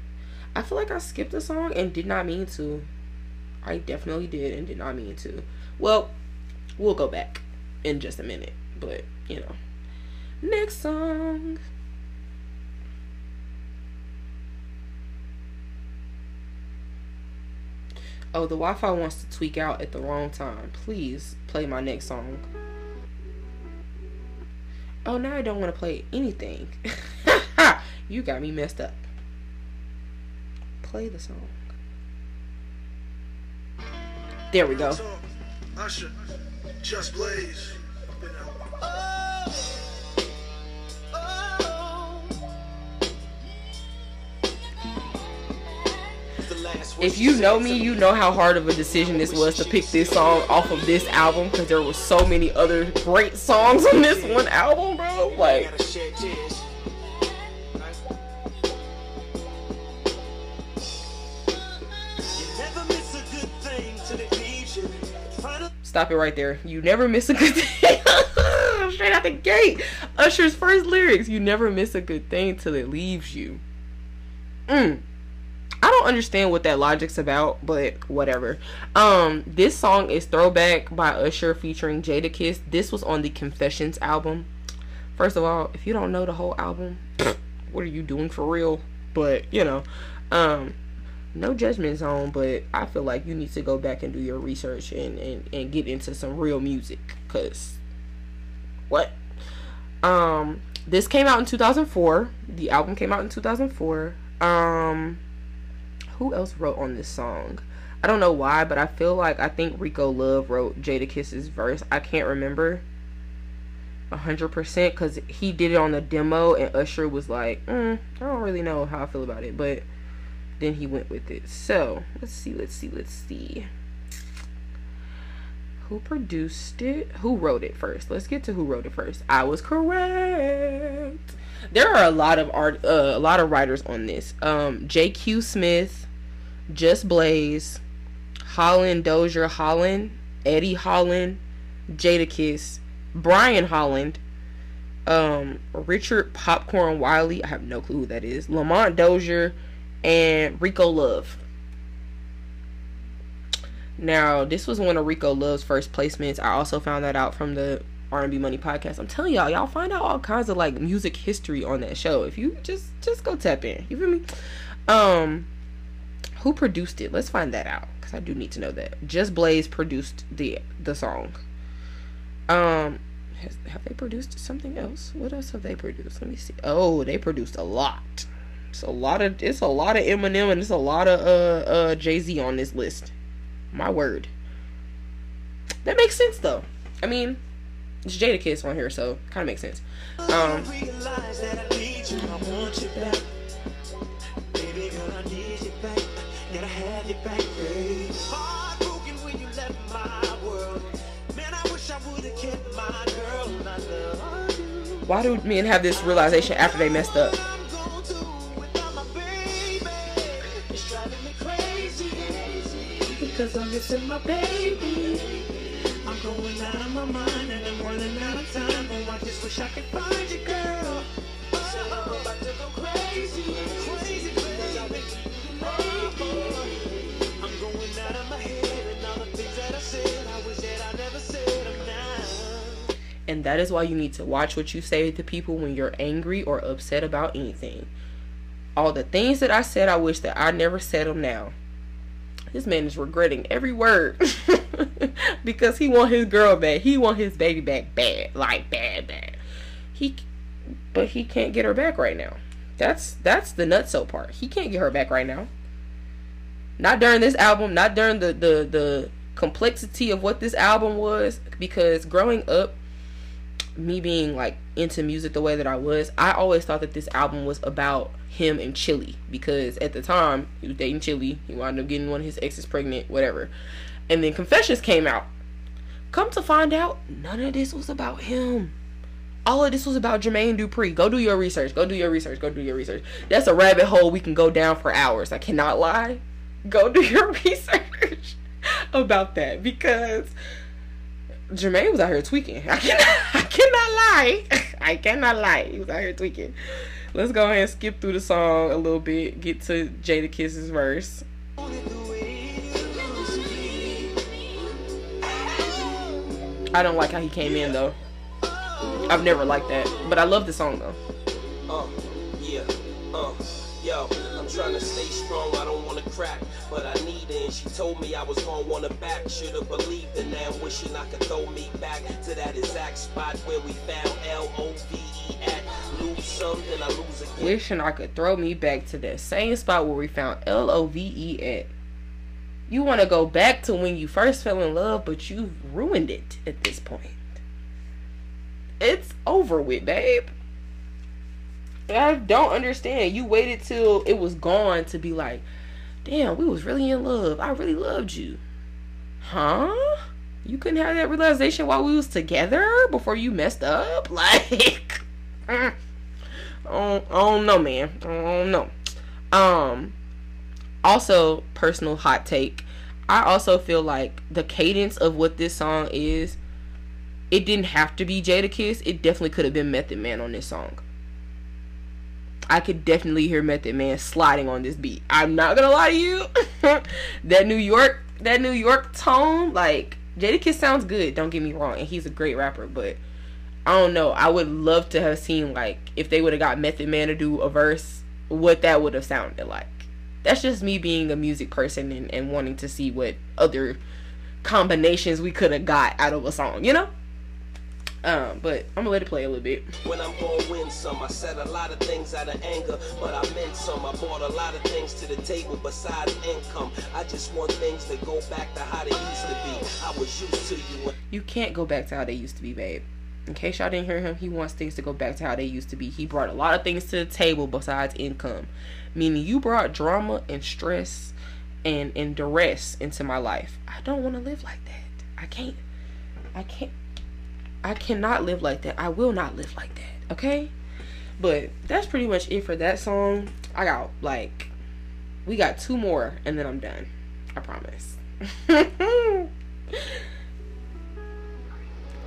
I feel like I skipped a song and did not mean to. I definitely did and did not mean to. Well, we'll go back in just a minute, but you know. Next song. Oh, the Wi Fi wants to tweak out at the wrong time. Please play my next song. Oh, now I don't want to play anything. you got me messed up. Play the song. There we go. Usher, Just Blaze. If you know me, you know how hard of a decision this was to pick this song off of this album because there were so many other great songs on this one album, bro. Like, stop it right there. You never miss a good thing. Straight out the gate. Usher's first lyrics. You never miss a good thing till it leaves you. Mm. I don't understand what that logic's about, but whatever. Um, this song is Throwback by Usher featuring Jadakiss. This was on the Confessions album. First of all, if you don't know the whole album, what are you doing for real? But, you know, um, no judgment zone, but I feel like you need to go back and do your research and, and, and get into some real music. Cause what? Um, this came out in 2004. The album came out in 2004. Um, who else wrote on this song? I don't know why, but I feel like I think Rico Love wrote Jadakiss's verse. I can't remember hundred percent because he did it on the demo, and Usher was like, mm, "I don't really know how I feel about it," but then he went with it. So let's see, let's see, let's see. Who produced it? Who wrote it first? Let's get to who wrote it first. I was correct. There are a lot of art, uh, a lot of writers on this. Um, J.Q. Smith, Just Blaze, Holland Dozier Holland, Eddie Holland, Jadakiss, Brian Holland, um, Richard Popcorn Wiley. I have no clue who that is. Lamont Dozier, and Rico Love. Now, this was one of Rico Love's first placements. I also found that out from the R&B Money podcast. I'm telling y'all, y'all find out all kinds of like music history on that show. If you just just go tap in. You feel me? Um who produced it? Let's find that out cuz I do need to know that. Just Blaze produced the the song. Um has, have they produced something else? What else have they produced? Let me see. Oh, they produced a lot. It's a lot of it's a lot of Eminem and it's a lot of uh uh Jay Z on this list. My word. That makes sense though. I mean, it's Jadakiss on here, so kind of makes sense. Um, why do men have this realization after they messed up? Because I'm missing my baby. I'm going out of my mind and I'm running out of time. Oh, I just wish I could find you, girl. Oh, so I'm about to go crazy. Crazy, crazy. I'm going out of my head and all the things that I said. I wish that I never said them now. And that is why you need to watch what you say to people when you're angry or upset about anything. All the things that I said, I wish that I never said them now. This man is regretting every word because he want his girl back. He want his baby back bad, like bad, bad. He, but he can't get her back right now. That's that's the nutso part. He can't get her back right now. Not during this album. Not during the the the complexity of what this album was. Because growing up, me being like into music the way that I was, I always thought that this album was about him and Chili because at the time he was dating Chili. He wound up getting one of his exes pregnant, whatever. And then Confessions came out. Come to find out, none of this was about him. All of this was about Jermaine Dupri. Go do your research. Go do your research. Go do your research. That's a rabbit hole we can go down for hours. I cannot lie. Go do your research about that because Jermaine was out here tweaking. I cannot, I cannot lie. I cannot lie. He was out here tweaking. Let's go ahead and skip through the song a little bit. Get to Jadakiss's verse. I don't like how he came in though. I've never liked that, but I love the song though. Uh, yeah, uh, yo, I'm trying to stay strong, I don't wanna crack, but I need it, and she told me I was gonna wanna back, should've believed it, now wishing I could throw me back to that exact spot where we found L-O-V-E at, lose some, I lose again. Wishing I could throw me back to that same spot where we found L O V E at. You want to go back to when you first fell in love, but you've ruined it at this point. It's over with, babe. I don't understand. You waited till it was gone to be like, damn, we was really in love. I really loved you. Huh? You couldn't have that realization while we was together before you messed up? Like, mm. I don't, I don't know, man. I don't know. Um, also, personal hot take. I also feel like the cadence of what this song is, it didn't have to be Jadakiss. It definitely could have been Method Man on this song. I could definitely hear Method Man sliding on this beat. I'm not gonna lie to you. that New York, that New York tone, like Jadakiss sounds good. Don't get me wrong, and he's a great rapper, but I don't know. I would love to have seen like if they would have got Method Man to do a verse, what that would have sounded like. That's just me being a music person and, and wanting to see what other combinations we could have got out of a song, you know? Um, but I'm gonna let it play a little bit. When I'm gonna win some, I said a lot of things out of anger, but I meant some. I brought a lot of things to the table besides income. I just want things to go back to how they used to be. I was used to you. You can't go back to how they used to be, babe. In case y'all didn't hear him, he wants things to go back to how they used to be. He brought a lot of things to the table besides income. Meaning you brought drama and stress and, and duress into my life. I don't want to live like that. I can't. I can't. I cannot live like that. I will not live like that. Okay? But that's pretty much it for that song. I got like we got two more and then I'm done. I promise.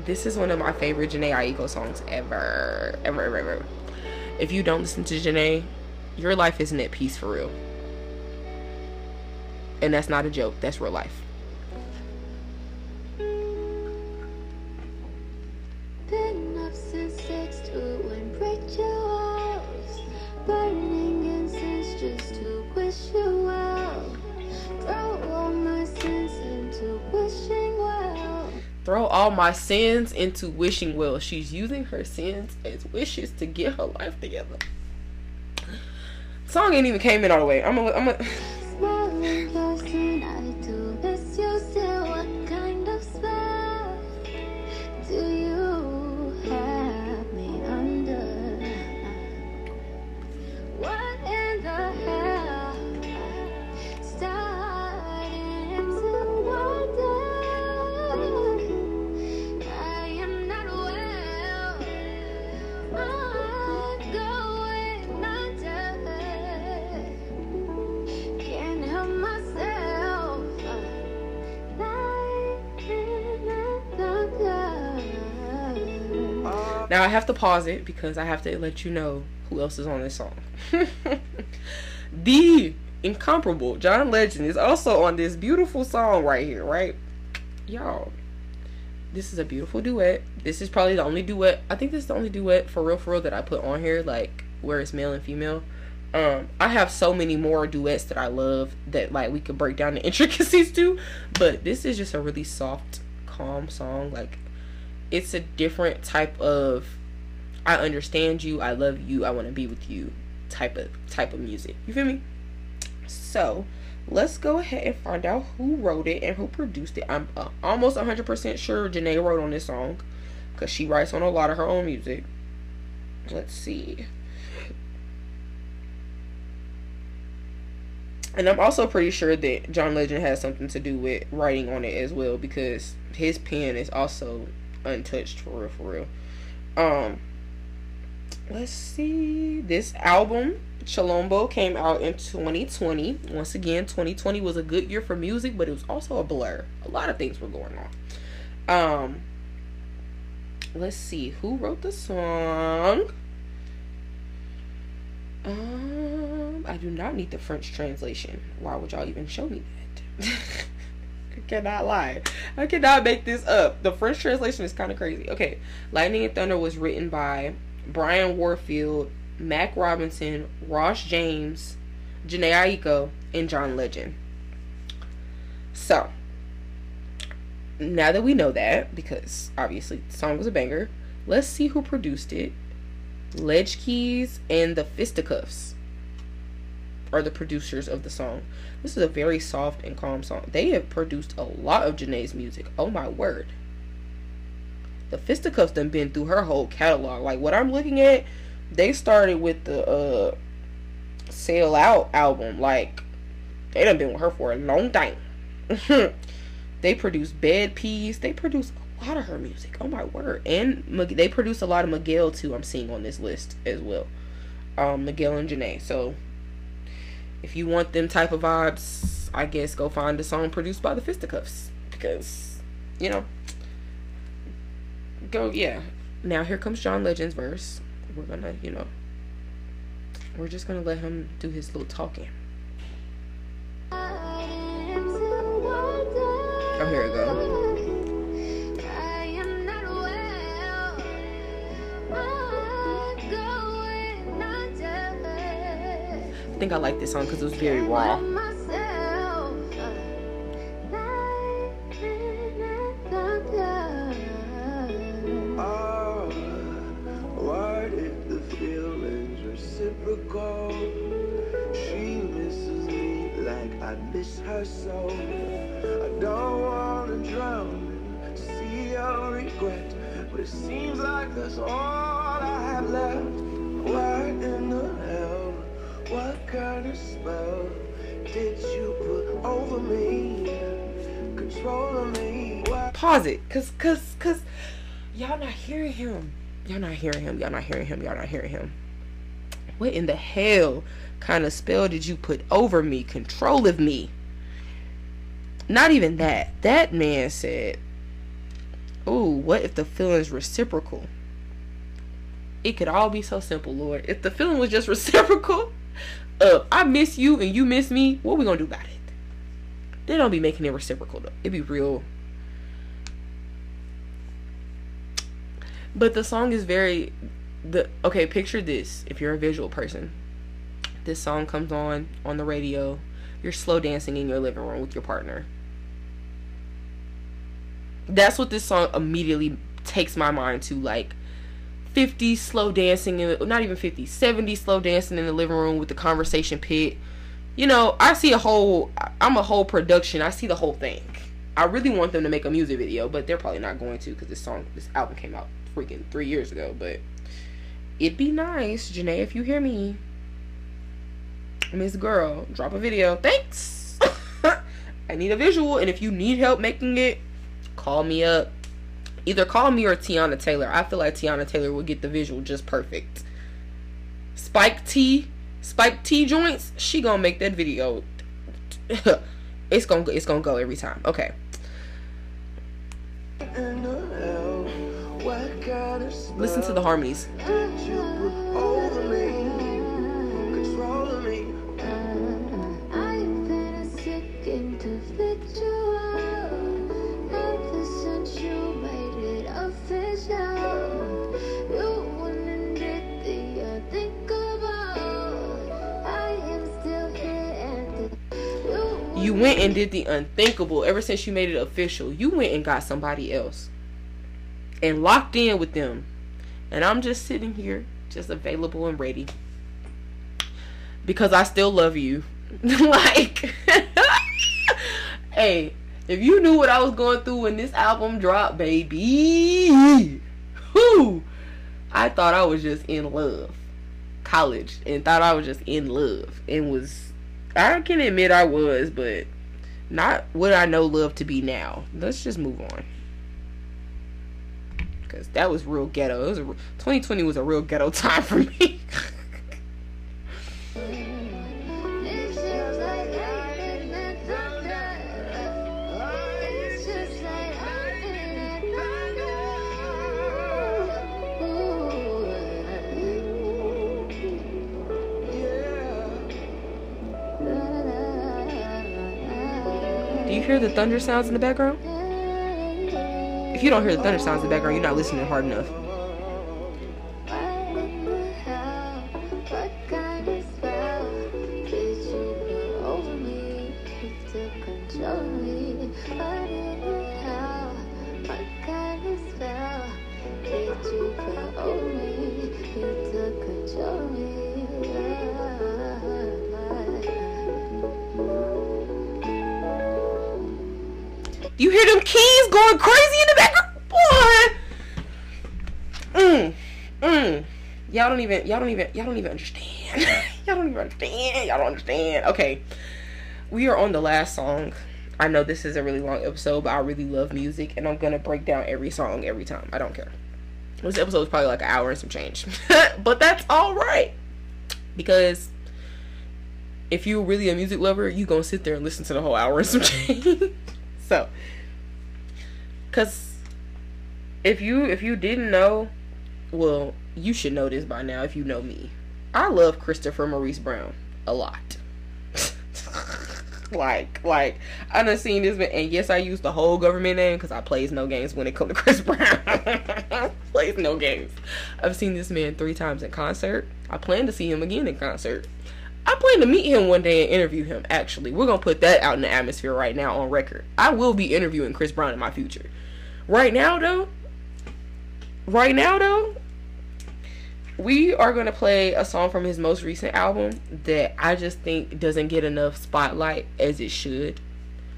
this is one of my favorite Jhené Aiko songs ever. Ever, ever, ever. If you don't listen to Janae, your life isn't at peace for real. And that's not a joke, that's real life. Burning incense just to wish you well. Throw all my sins into wishing well. Throw all my sins into wishing well. She's using her sins as wishes to get her life together. song ain't even came in all the way. I'm gonna, I'm gonna. Smiling Now I have to pause it because I have to let you know who else is on this song. the incomparable John Legend is also on this beautiful song right here, right? Y'all, this is a beautiful duet. This is probably the only duet. I think this is the only duet for real, for real that I put on here, like where it's male and female. Um, I have so many more duets that I love that like we could break down the intricacies to, but this is just a really soft, calm song. Like it's a different type of I understand you, I love you, I want to be with you type of type of music. You feel me? So, let's go ahead and find out who wrote it and who produced it. I'm uh, almost 100% sure Jhené wrote on this song cuz she writes on a lot of her own music. Let's see. And I'm also pretty sure that John Legend has something to do with writing on it as well because his pen is also untouched for real for real. Um let's see. This album, Chilombo, came out in 2020. Once again, 2020 was a good year for music, but it was also a blur. A lot of things were going on. Um let's see who wrote the song. Um, I do not need the French translation. Why would y'all even show me that? Cannot lie. I cannot make this up. The French translation is kind of crazy. Okay, Lightning and Thunder was written by Brian Warfield, Mac Robinson, Ross James, Jhené Aiko, and John Legend. So, now that we know that, because obviously the song was a banger, let's see who produced it. LeJKeys and the Fisticuffs are the producers of the song. This is a very soft and calm song. They have produced a lot of Jhené's music. Oh my word. The Fisticuffs done been through her whole catalog. Like what I'm looking at, they started with the uh Sail Out album. Like they done been with her for a long time. they produce Bed Peace. They produce a lot of her music. Oh my word! And they produce a lot of Miguel too. I'm seeing on this list as well. Um, Miguel and Janae. So if you want them type of vibes, I guess go find a song produced by the Fisticuffs because you know. Go yeah. Now here comes John Legend's verse. We're gonna you know. We're just gonna let him do his little talking. Oh, here we go. Think I like this song because it was very raw. Oh, what if the feeling's reciprocal? She misses me like I miss her so. I don't wanna drown in sea of regret, but it seems like that's all I have left. What in the? What kind of spell did you put over me? Controlling me? Pause it, cause cause cause y'all not hearing him. Y'all not hearing him. Y'all not hearing him. Y'all not hearing him. What in the hell kind of spell did you put over me? Control of me. Not even that. That man said, Ooh, what if the feeling's reciprocal? It could all be so simple, Lord. If the feeling was just reciprocal, I miss you and you miss me, what we gonna do about it? They don't be making it reciprocal though. It be real. But the song is very the okay, picture this if you're a visual person. This song comes on on the radio. You're slow dancing in your living room with your partner. That's what this song immediately takes my mind to like 50 slow dancing in not even 50 70 slow dancing in the living room with the conversation pit. You know i see a whole i'm a whole production. I see the whole thing. I really want them to make a music video but they're probably not going to because this song this album came out freaking three years ago but it'd be nice jhené if you hear me. Miss girl drop a video. Thanks. I need a visual and if you need help making it call me up either call me or teyana taylor. I feel like teyana taylor will get the visual just perfect. Spike t spike t joints she gonna make that video. It's gonna it's gonna go every time. Okay. And know what kind of listen to the harmonies you went and did the unthinkable ever since you made it official. You went and got somebody else and locked in with them. And i'm just sitting here just available and ready. Because i still love you. Like hey if you knew what i was going through when this album dropped baby whoo i thought i was just in love. College and thought i was just in love and was I can admit I was, but not what I know love to be now. Let's just move on. Cause that was real ghetto. It was a, 2020 was a real ghetto time for me. hear the thunder sounds in the background? If you don't hear the thunder sounds in the background, you're not listening hard enough. Keys going crazy in the background? Boy! Mm. Mm. Y'all don't even y'all don't even y'all don't even understand. y'all don't even understand. Y'all don't understand. Okay. We are on the last song. I know this is a really long episode, but I really love music and I'm gonna break down every song every time. I don't care. This episode is probably like an hour and some change. but that's alright. Because if you're really a music lover, you gonna sit there and listen to the whole hour and some change. so because if you if you didn't know well you should know this by now if you know me i love christopher maurice brown a lot like like i done seen this man and yes i use the whole government name because i plays no games when it come to chris brown plays no games i've seen this man three times in concert i plan to see him again in concert I plan to meet him one day and interview him. Actually, we're gonna put that out in the atmosphere right now on record. I will be interviewing Chris Brown in my future. Right now, though, right now, though, we are gonna play a song from his most recent album that I just think doesn't get enough spotlight as it should.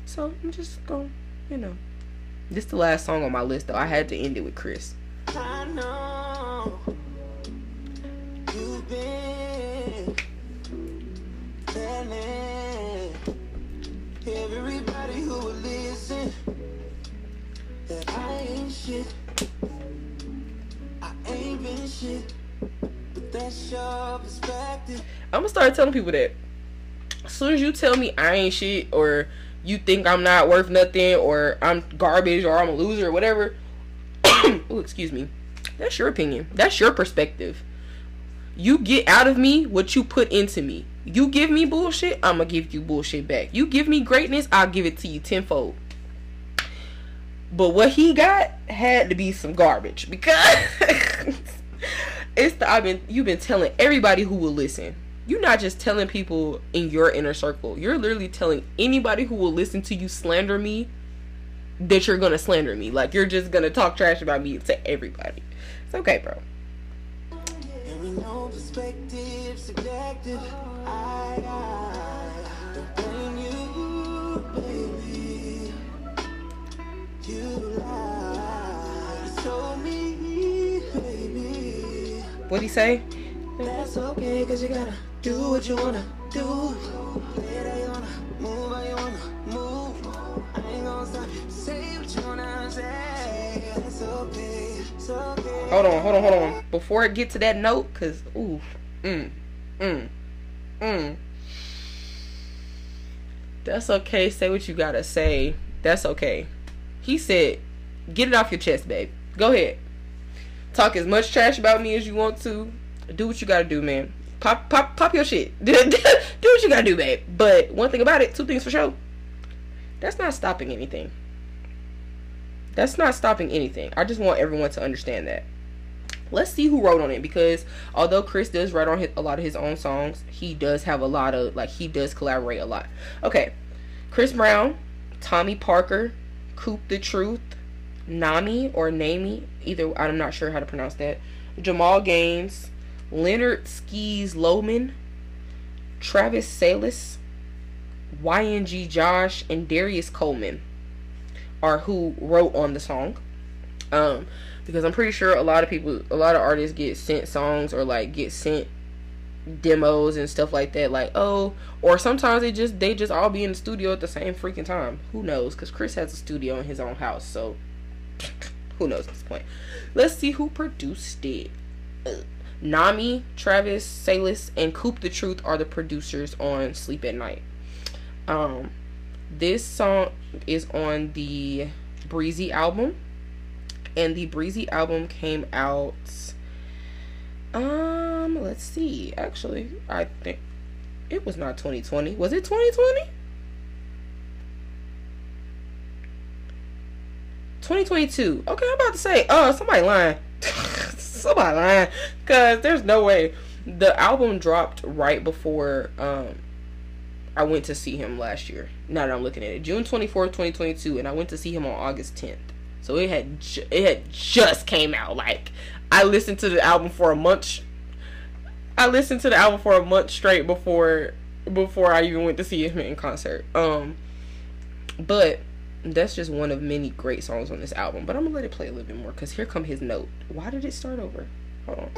So I'm just gonna, you know, this is the last song on my list though. I had to end it with Chris. I know that I ain't shit. I ain't been shit, but that's your perspective. I'm gonna start telling people that. As soon as you tell me I ain't shit, or you think I'm not worth nothing, or I'm garbage, or I'm a loser, or whatever. oh, excuse me. That's your opinion. That's your perspective. You get out of me what you put into me. You give me bullshit, I'm gonna give you bullshit back. You give me greatness, I'll give it to you tenfold. But what he got had to be some garbage because it's the I've been you've been telling everybody who will listen. You're not just telling people in your inner circle. You're literally telling anybody who will listen to you slander me that you're gonna slander me. Like you're just gonna talk trash about me to everybody. It's okay, bro. perspective, subjective. I, I What'd he say? That's okay, cause you gotta do what you wanna do. Play how you wanna, move how you wanna move. I ain't gonna stop you. Say what you wanna say. That's okay, it's okay. Hold on, hold on, hold on. Before I get to that note, cause ooh, mm, mm, mm. That's okay. Say what you gotta say. That's okay. He said, "Get it off your chest, babe. Go ahead. Talk as much trash about me as you want to. Do what you gotta do, man. Pop, pop, pop your shit. do what you gotta do, babe. But one thing about it, two things for sure. That's not stopping anything. That's not stopping anything. I just want everyone to understand that. Let's see who wrote on it because although Chris does write on his, a lot of his own songs, he does have a lot of like he does collaborate a lot. Okay, Chris Brown, Tommy Parker, Coop the Truth, Nami or Nami, either I'm not sure how to pronounce that. Jamal Gaines, Leonard Skis Loman, Travis Sayles, YNG Josh, and Darius Coleman are who wrote on the song. Um, because I'm pretty sure a lot of people, a lot of artists get sent songs or like get sent demos and stuff like that. Like, oh, or sometimes they just they just all be in the studio at the same freaking time. Who knows? Because Chris has a studio in his own house, so who knows at this point. Let's see who produced it. Uh, Nami, Travis, Sayles, and Coop the Truth are the producers on Sleep at Night. Um, this song is on the Breezy album, and the Breezy album came out. Um, let's see. Actually, I think it was not 2020. Was it 2020? 2022. Okay, I'm about to say, uh, somebody lying. somebody lying. Cause there's no way. The album dropped right before um I went to see him last year. Now that I'm looking at it, June 24th, 2022, and I went to see him on August 10th. So it had ju- it had just came out. Like I listened to the album for a month. I listened to the album for a month straight before before I even went to see him in concert. Um, but that's just one of many great songs on this album. But I'm gonna let it play a little bit more because here come his note. Why did it start over? Hold on.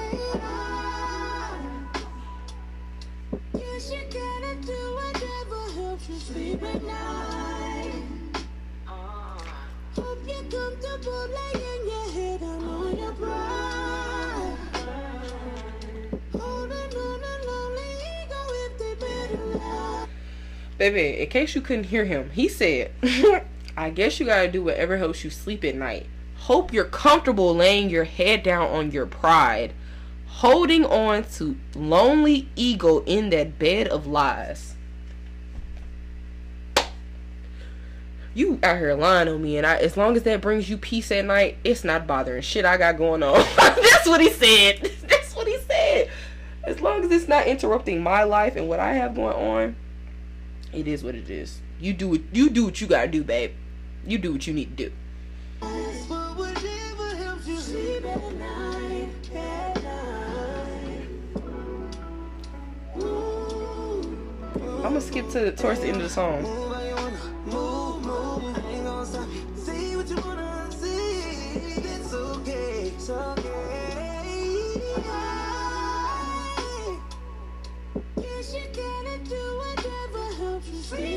Yes, you gotta do whatever helps you sleep at night. Ah. Hope you're comfortable laying your head down on your pride. Holding on a lonely ego if they better lie. Baby, in case you couldn't hear him, he said, I guess you gotta do whatever helps you sleep at night. Hope you're comfortable laying your head down on your pride, holding on to lonely ego in that bed of lies. You out here lying on me, and I, as long as that brings you peace at night, it's not bothering shit I got going on. That's what he said. That's what he said. As long as it's not interrupting my life and what I have going on, it is what it is. You do what you do what you gotta do, babe. You do what you need to do. But whatever helps you sleep at night, at night. Ooh. I'm gonna skip to the, towards the end of the song. Move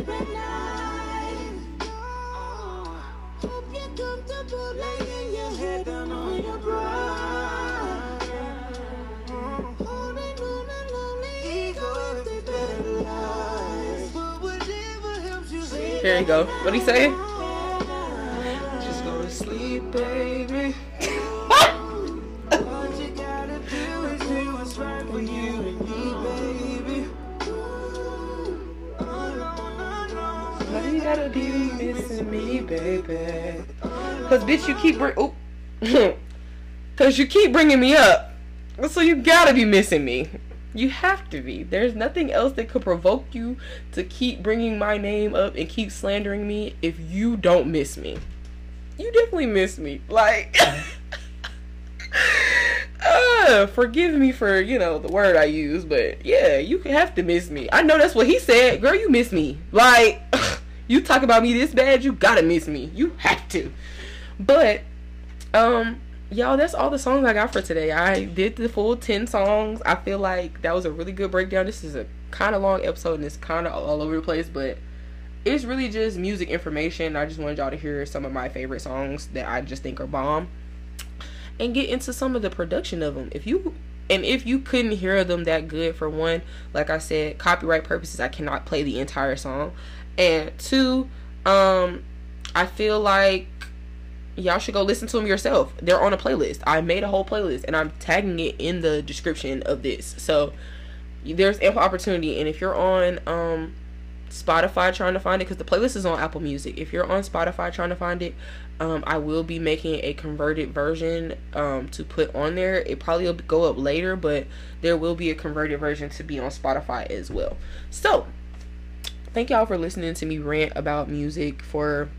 how you laying your head down on your bride. Holding on a lonely ego if they better lie. But whatever helps you sleep Here you go. What he say? just go to sleep, baby. What you gotta do is do what's right for you and me, baby. No, no, no. Why you gotta be missing me, baby? Cause bitch, you keep bring. Oh, cause you keep bringing me up. So you gotta be missing me. You have to be. There's nothing else that could provoke you to keep bringing my name up and keep slandering me if you don't miss me. You definitely miss me. Like, uh, forgive me for you know the word I use, but yeah, you have to miss me. I know that's what he said. Girl, you miss me. Like you talk about me this bad, you gotta miss me. You have to. But um, y'all, that's all the songs I got for today. I did the full ten songs. I feel like that was a really good breakdown. This is a kind of long episode and it's kind of all over the place, but it's really just music information. I just wanted y'all to hear some of my favorite songs that I just think are bomb and get into some of the production of them. If you and if you couldn't hear them that good for one, like I said, copyright purposes, I cannot play the entire song. And two, um I feel like y'all should go listen to them yourself. They're on a playlist. I made a whole playlist and I'm tagging it in the description of this. So there's ample opportunity and if you're on um Spotify trying to find it because the playlist is on Apple Music. If you're on Spotify trying to find it, um, I will be making a converted version um, to put on there. It probably will go up later, but there will be a converted version to be on Spotify as well. So, thank y'all for listening to me rant about music for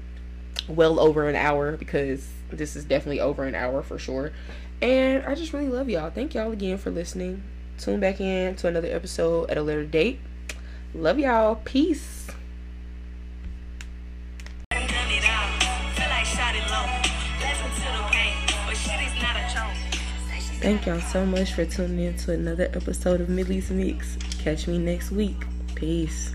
well over an hour because this is definitely over an hour for sure. And I just really love y'all. Thank y'all again for listening. Tune back in to another episode at a later date. Love y'all. Peace. Thank y'all so much for tuning in to another episode of Millie's Mix. Catch me next week. Peace.